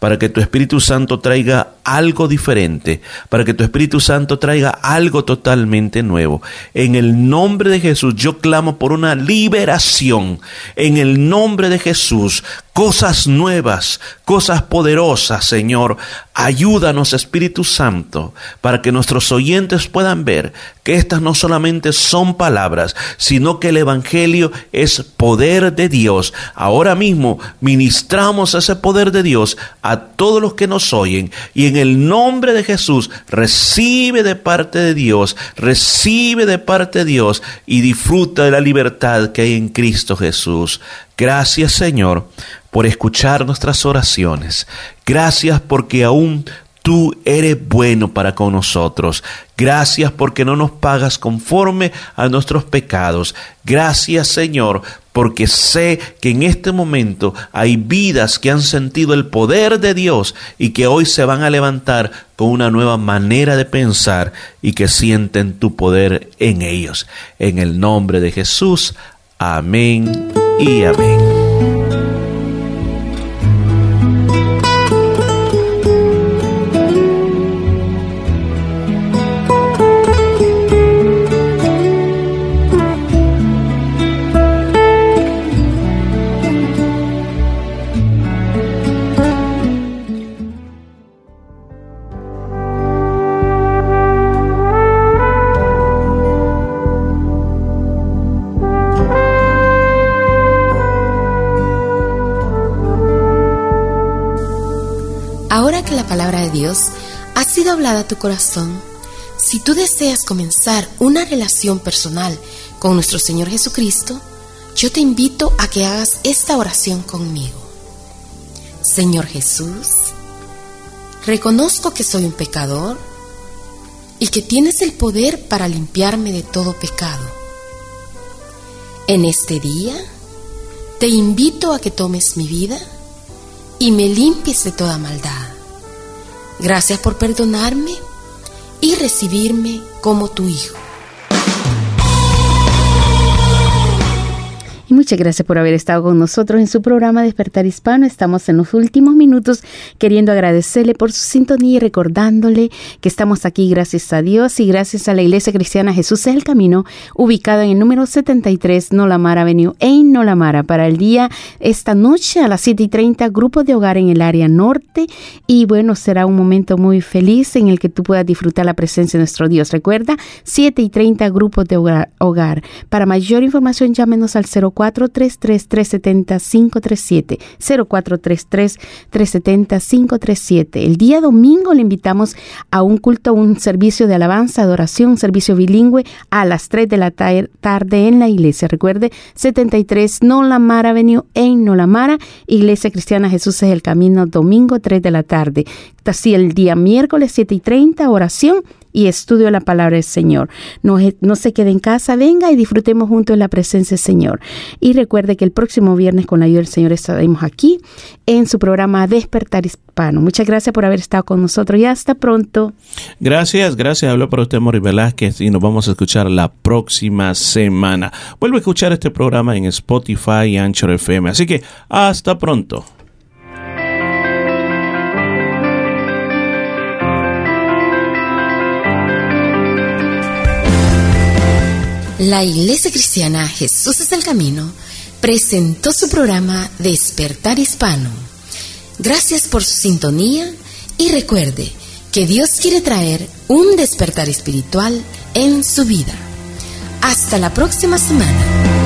para que tu Espíritu Santo traiga algo diferente, para que tu Espíritu Santo traiga algo totalmente nuevo. En el nombre de Jesús yo clamo por una liberación. En el nombre de Jesús cosas nuevas, cosas poderosas, Señor. Ayúdanos, Espíritu Santo, para que nuestros oyentes puedan ver que estas no solamente son palabras, sino que el Evangelio es poder de Dios. Ahora mismo ministramos ese poder de Dios a todos los que nos oyen y en el nombre de Jesús recibe de parte de Dios, recibe de parte de Dios y disfruta de la libertad que hay en Cristo Jesús. Gracias Señor por escuchar nuestras oraciones. Gracias porque aún tú eres bueno para con nosotros. Gracias porque no nos pagas conforme a nuestros pecados. Gracias Señor porque sé que en este momento hay vidas que han sentido el poder de Dios y que hoy se van a levantar con una nueva manera de pensar y que sienten tu poder en ellos. En el nombre de Jesús. Amén y amén. Dios ha sido hablada a tu corazón, si tú deseas comenzar una relación personal con nuestro Señor Jesucristo, yo te invito a que hagas esta oración conmigo. Señor Jesús, reconozco que soy un pecador y que tienes el poder para limpiarme de todo pecado. En este día, te invito a que tomes mi vida y me limpies de toda maldad. Gracias por perdonarme y recibirme como tu hijo. Muchas gracias por haber estado con nosotros en su programa Despertar Hispano. Estamos en los últimos minutos queriendo agradecerle por su sintonía y recordándole que estamos aquí gracias a Dios y gracias a la Iglesia Cristiana Jesús es el Camino, ubicada en el número 73 Nolamara Avenue en Nolamara. Para el día, esta noche a las 7 y 30, grupo de hogar en el área norte. Y bueno, será un momento muy feliz en el que tú puedas disfrutar la presencia de nuestro Dios. Recuerda, 7 y 30, grupos de hogar. Para mayor información, llámenos al 04 0433-370-537. 0433-370-537. El día domingo le invitamos a un culto, un servicio de alabanza, adoración, servicio bilingüe a las 3 de la tarde en la iglesia. Recuerde, 73 Nolamara Avenue en Nolamara, Iglesia Cristiana Jesús es el Camino, domingo 3 de la tarde. Así el día miércoles 7 y 30, oración y estudio la palabra del Señor. No, se quede en casa, venga y disfrutemos juntos la presencia del Señor. Y recuerde que el próximo viernes con la ayuda del Señor estaremos aquí en su programa Despertar Hispano. Muchas gracias por haber estado con nosotros y hasta pronto. Gracias, gracias. Hablo para usted, Mori Velázquez, y nos vamos a escuchar la próxima semana. Vuelve a escuchar este programa en Spotify y Anchor FM. Así que hasta pronto. La Iglesia Cristiana Jesús es el Camino presentó su programa Despertar Hispano. Gracias por su sintonía y recuerde que Dios quiere traer un despertar espiritual en su vida. Hasta la próxima semana.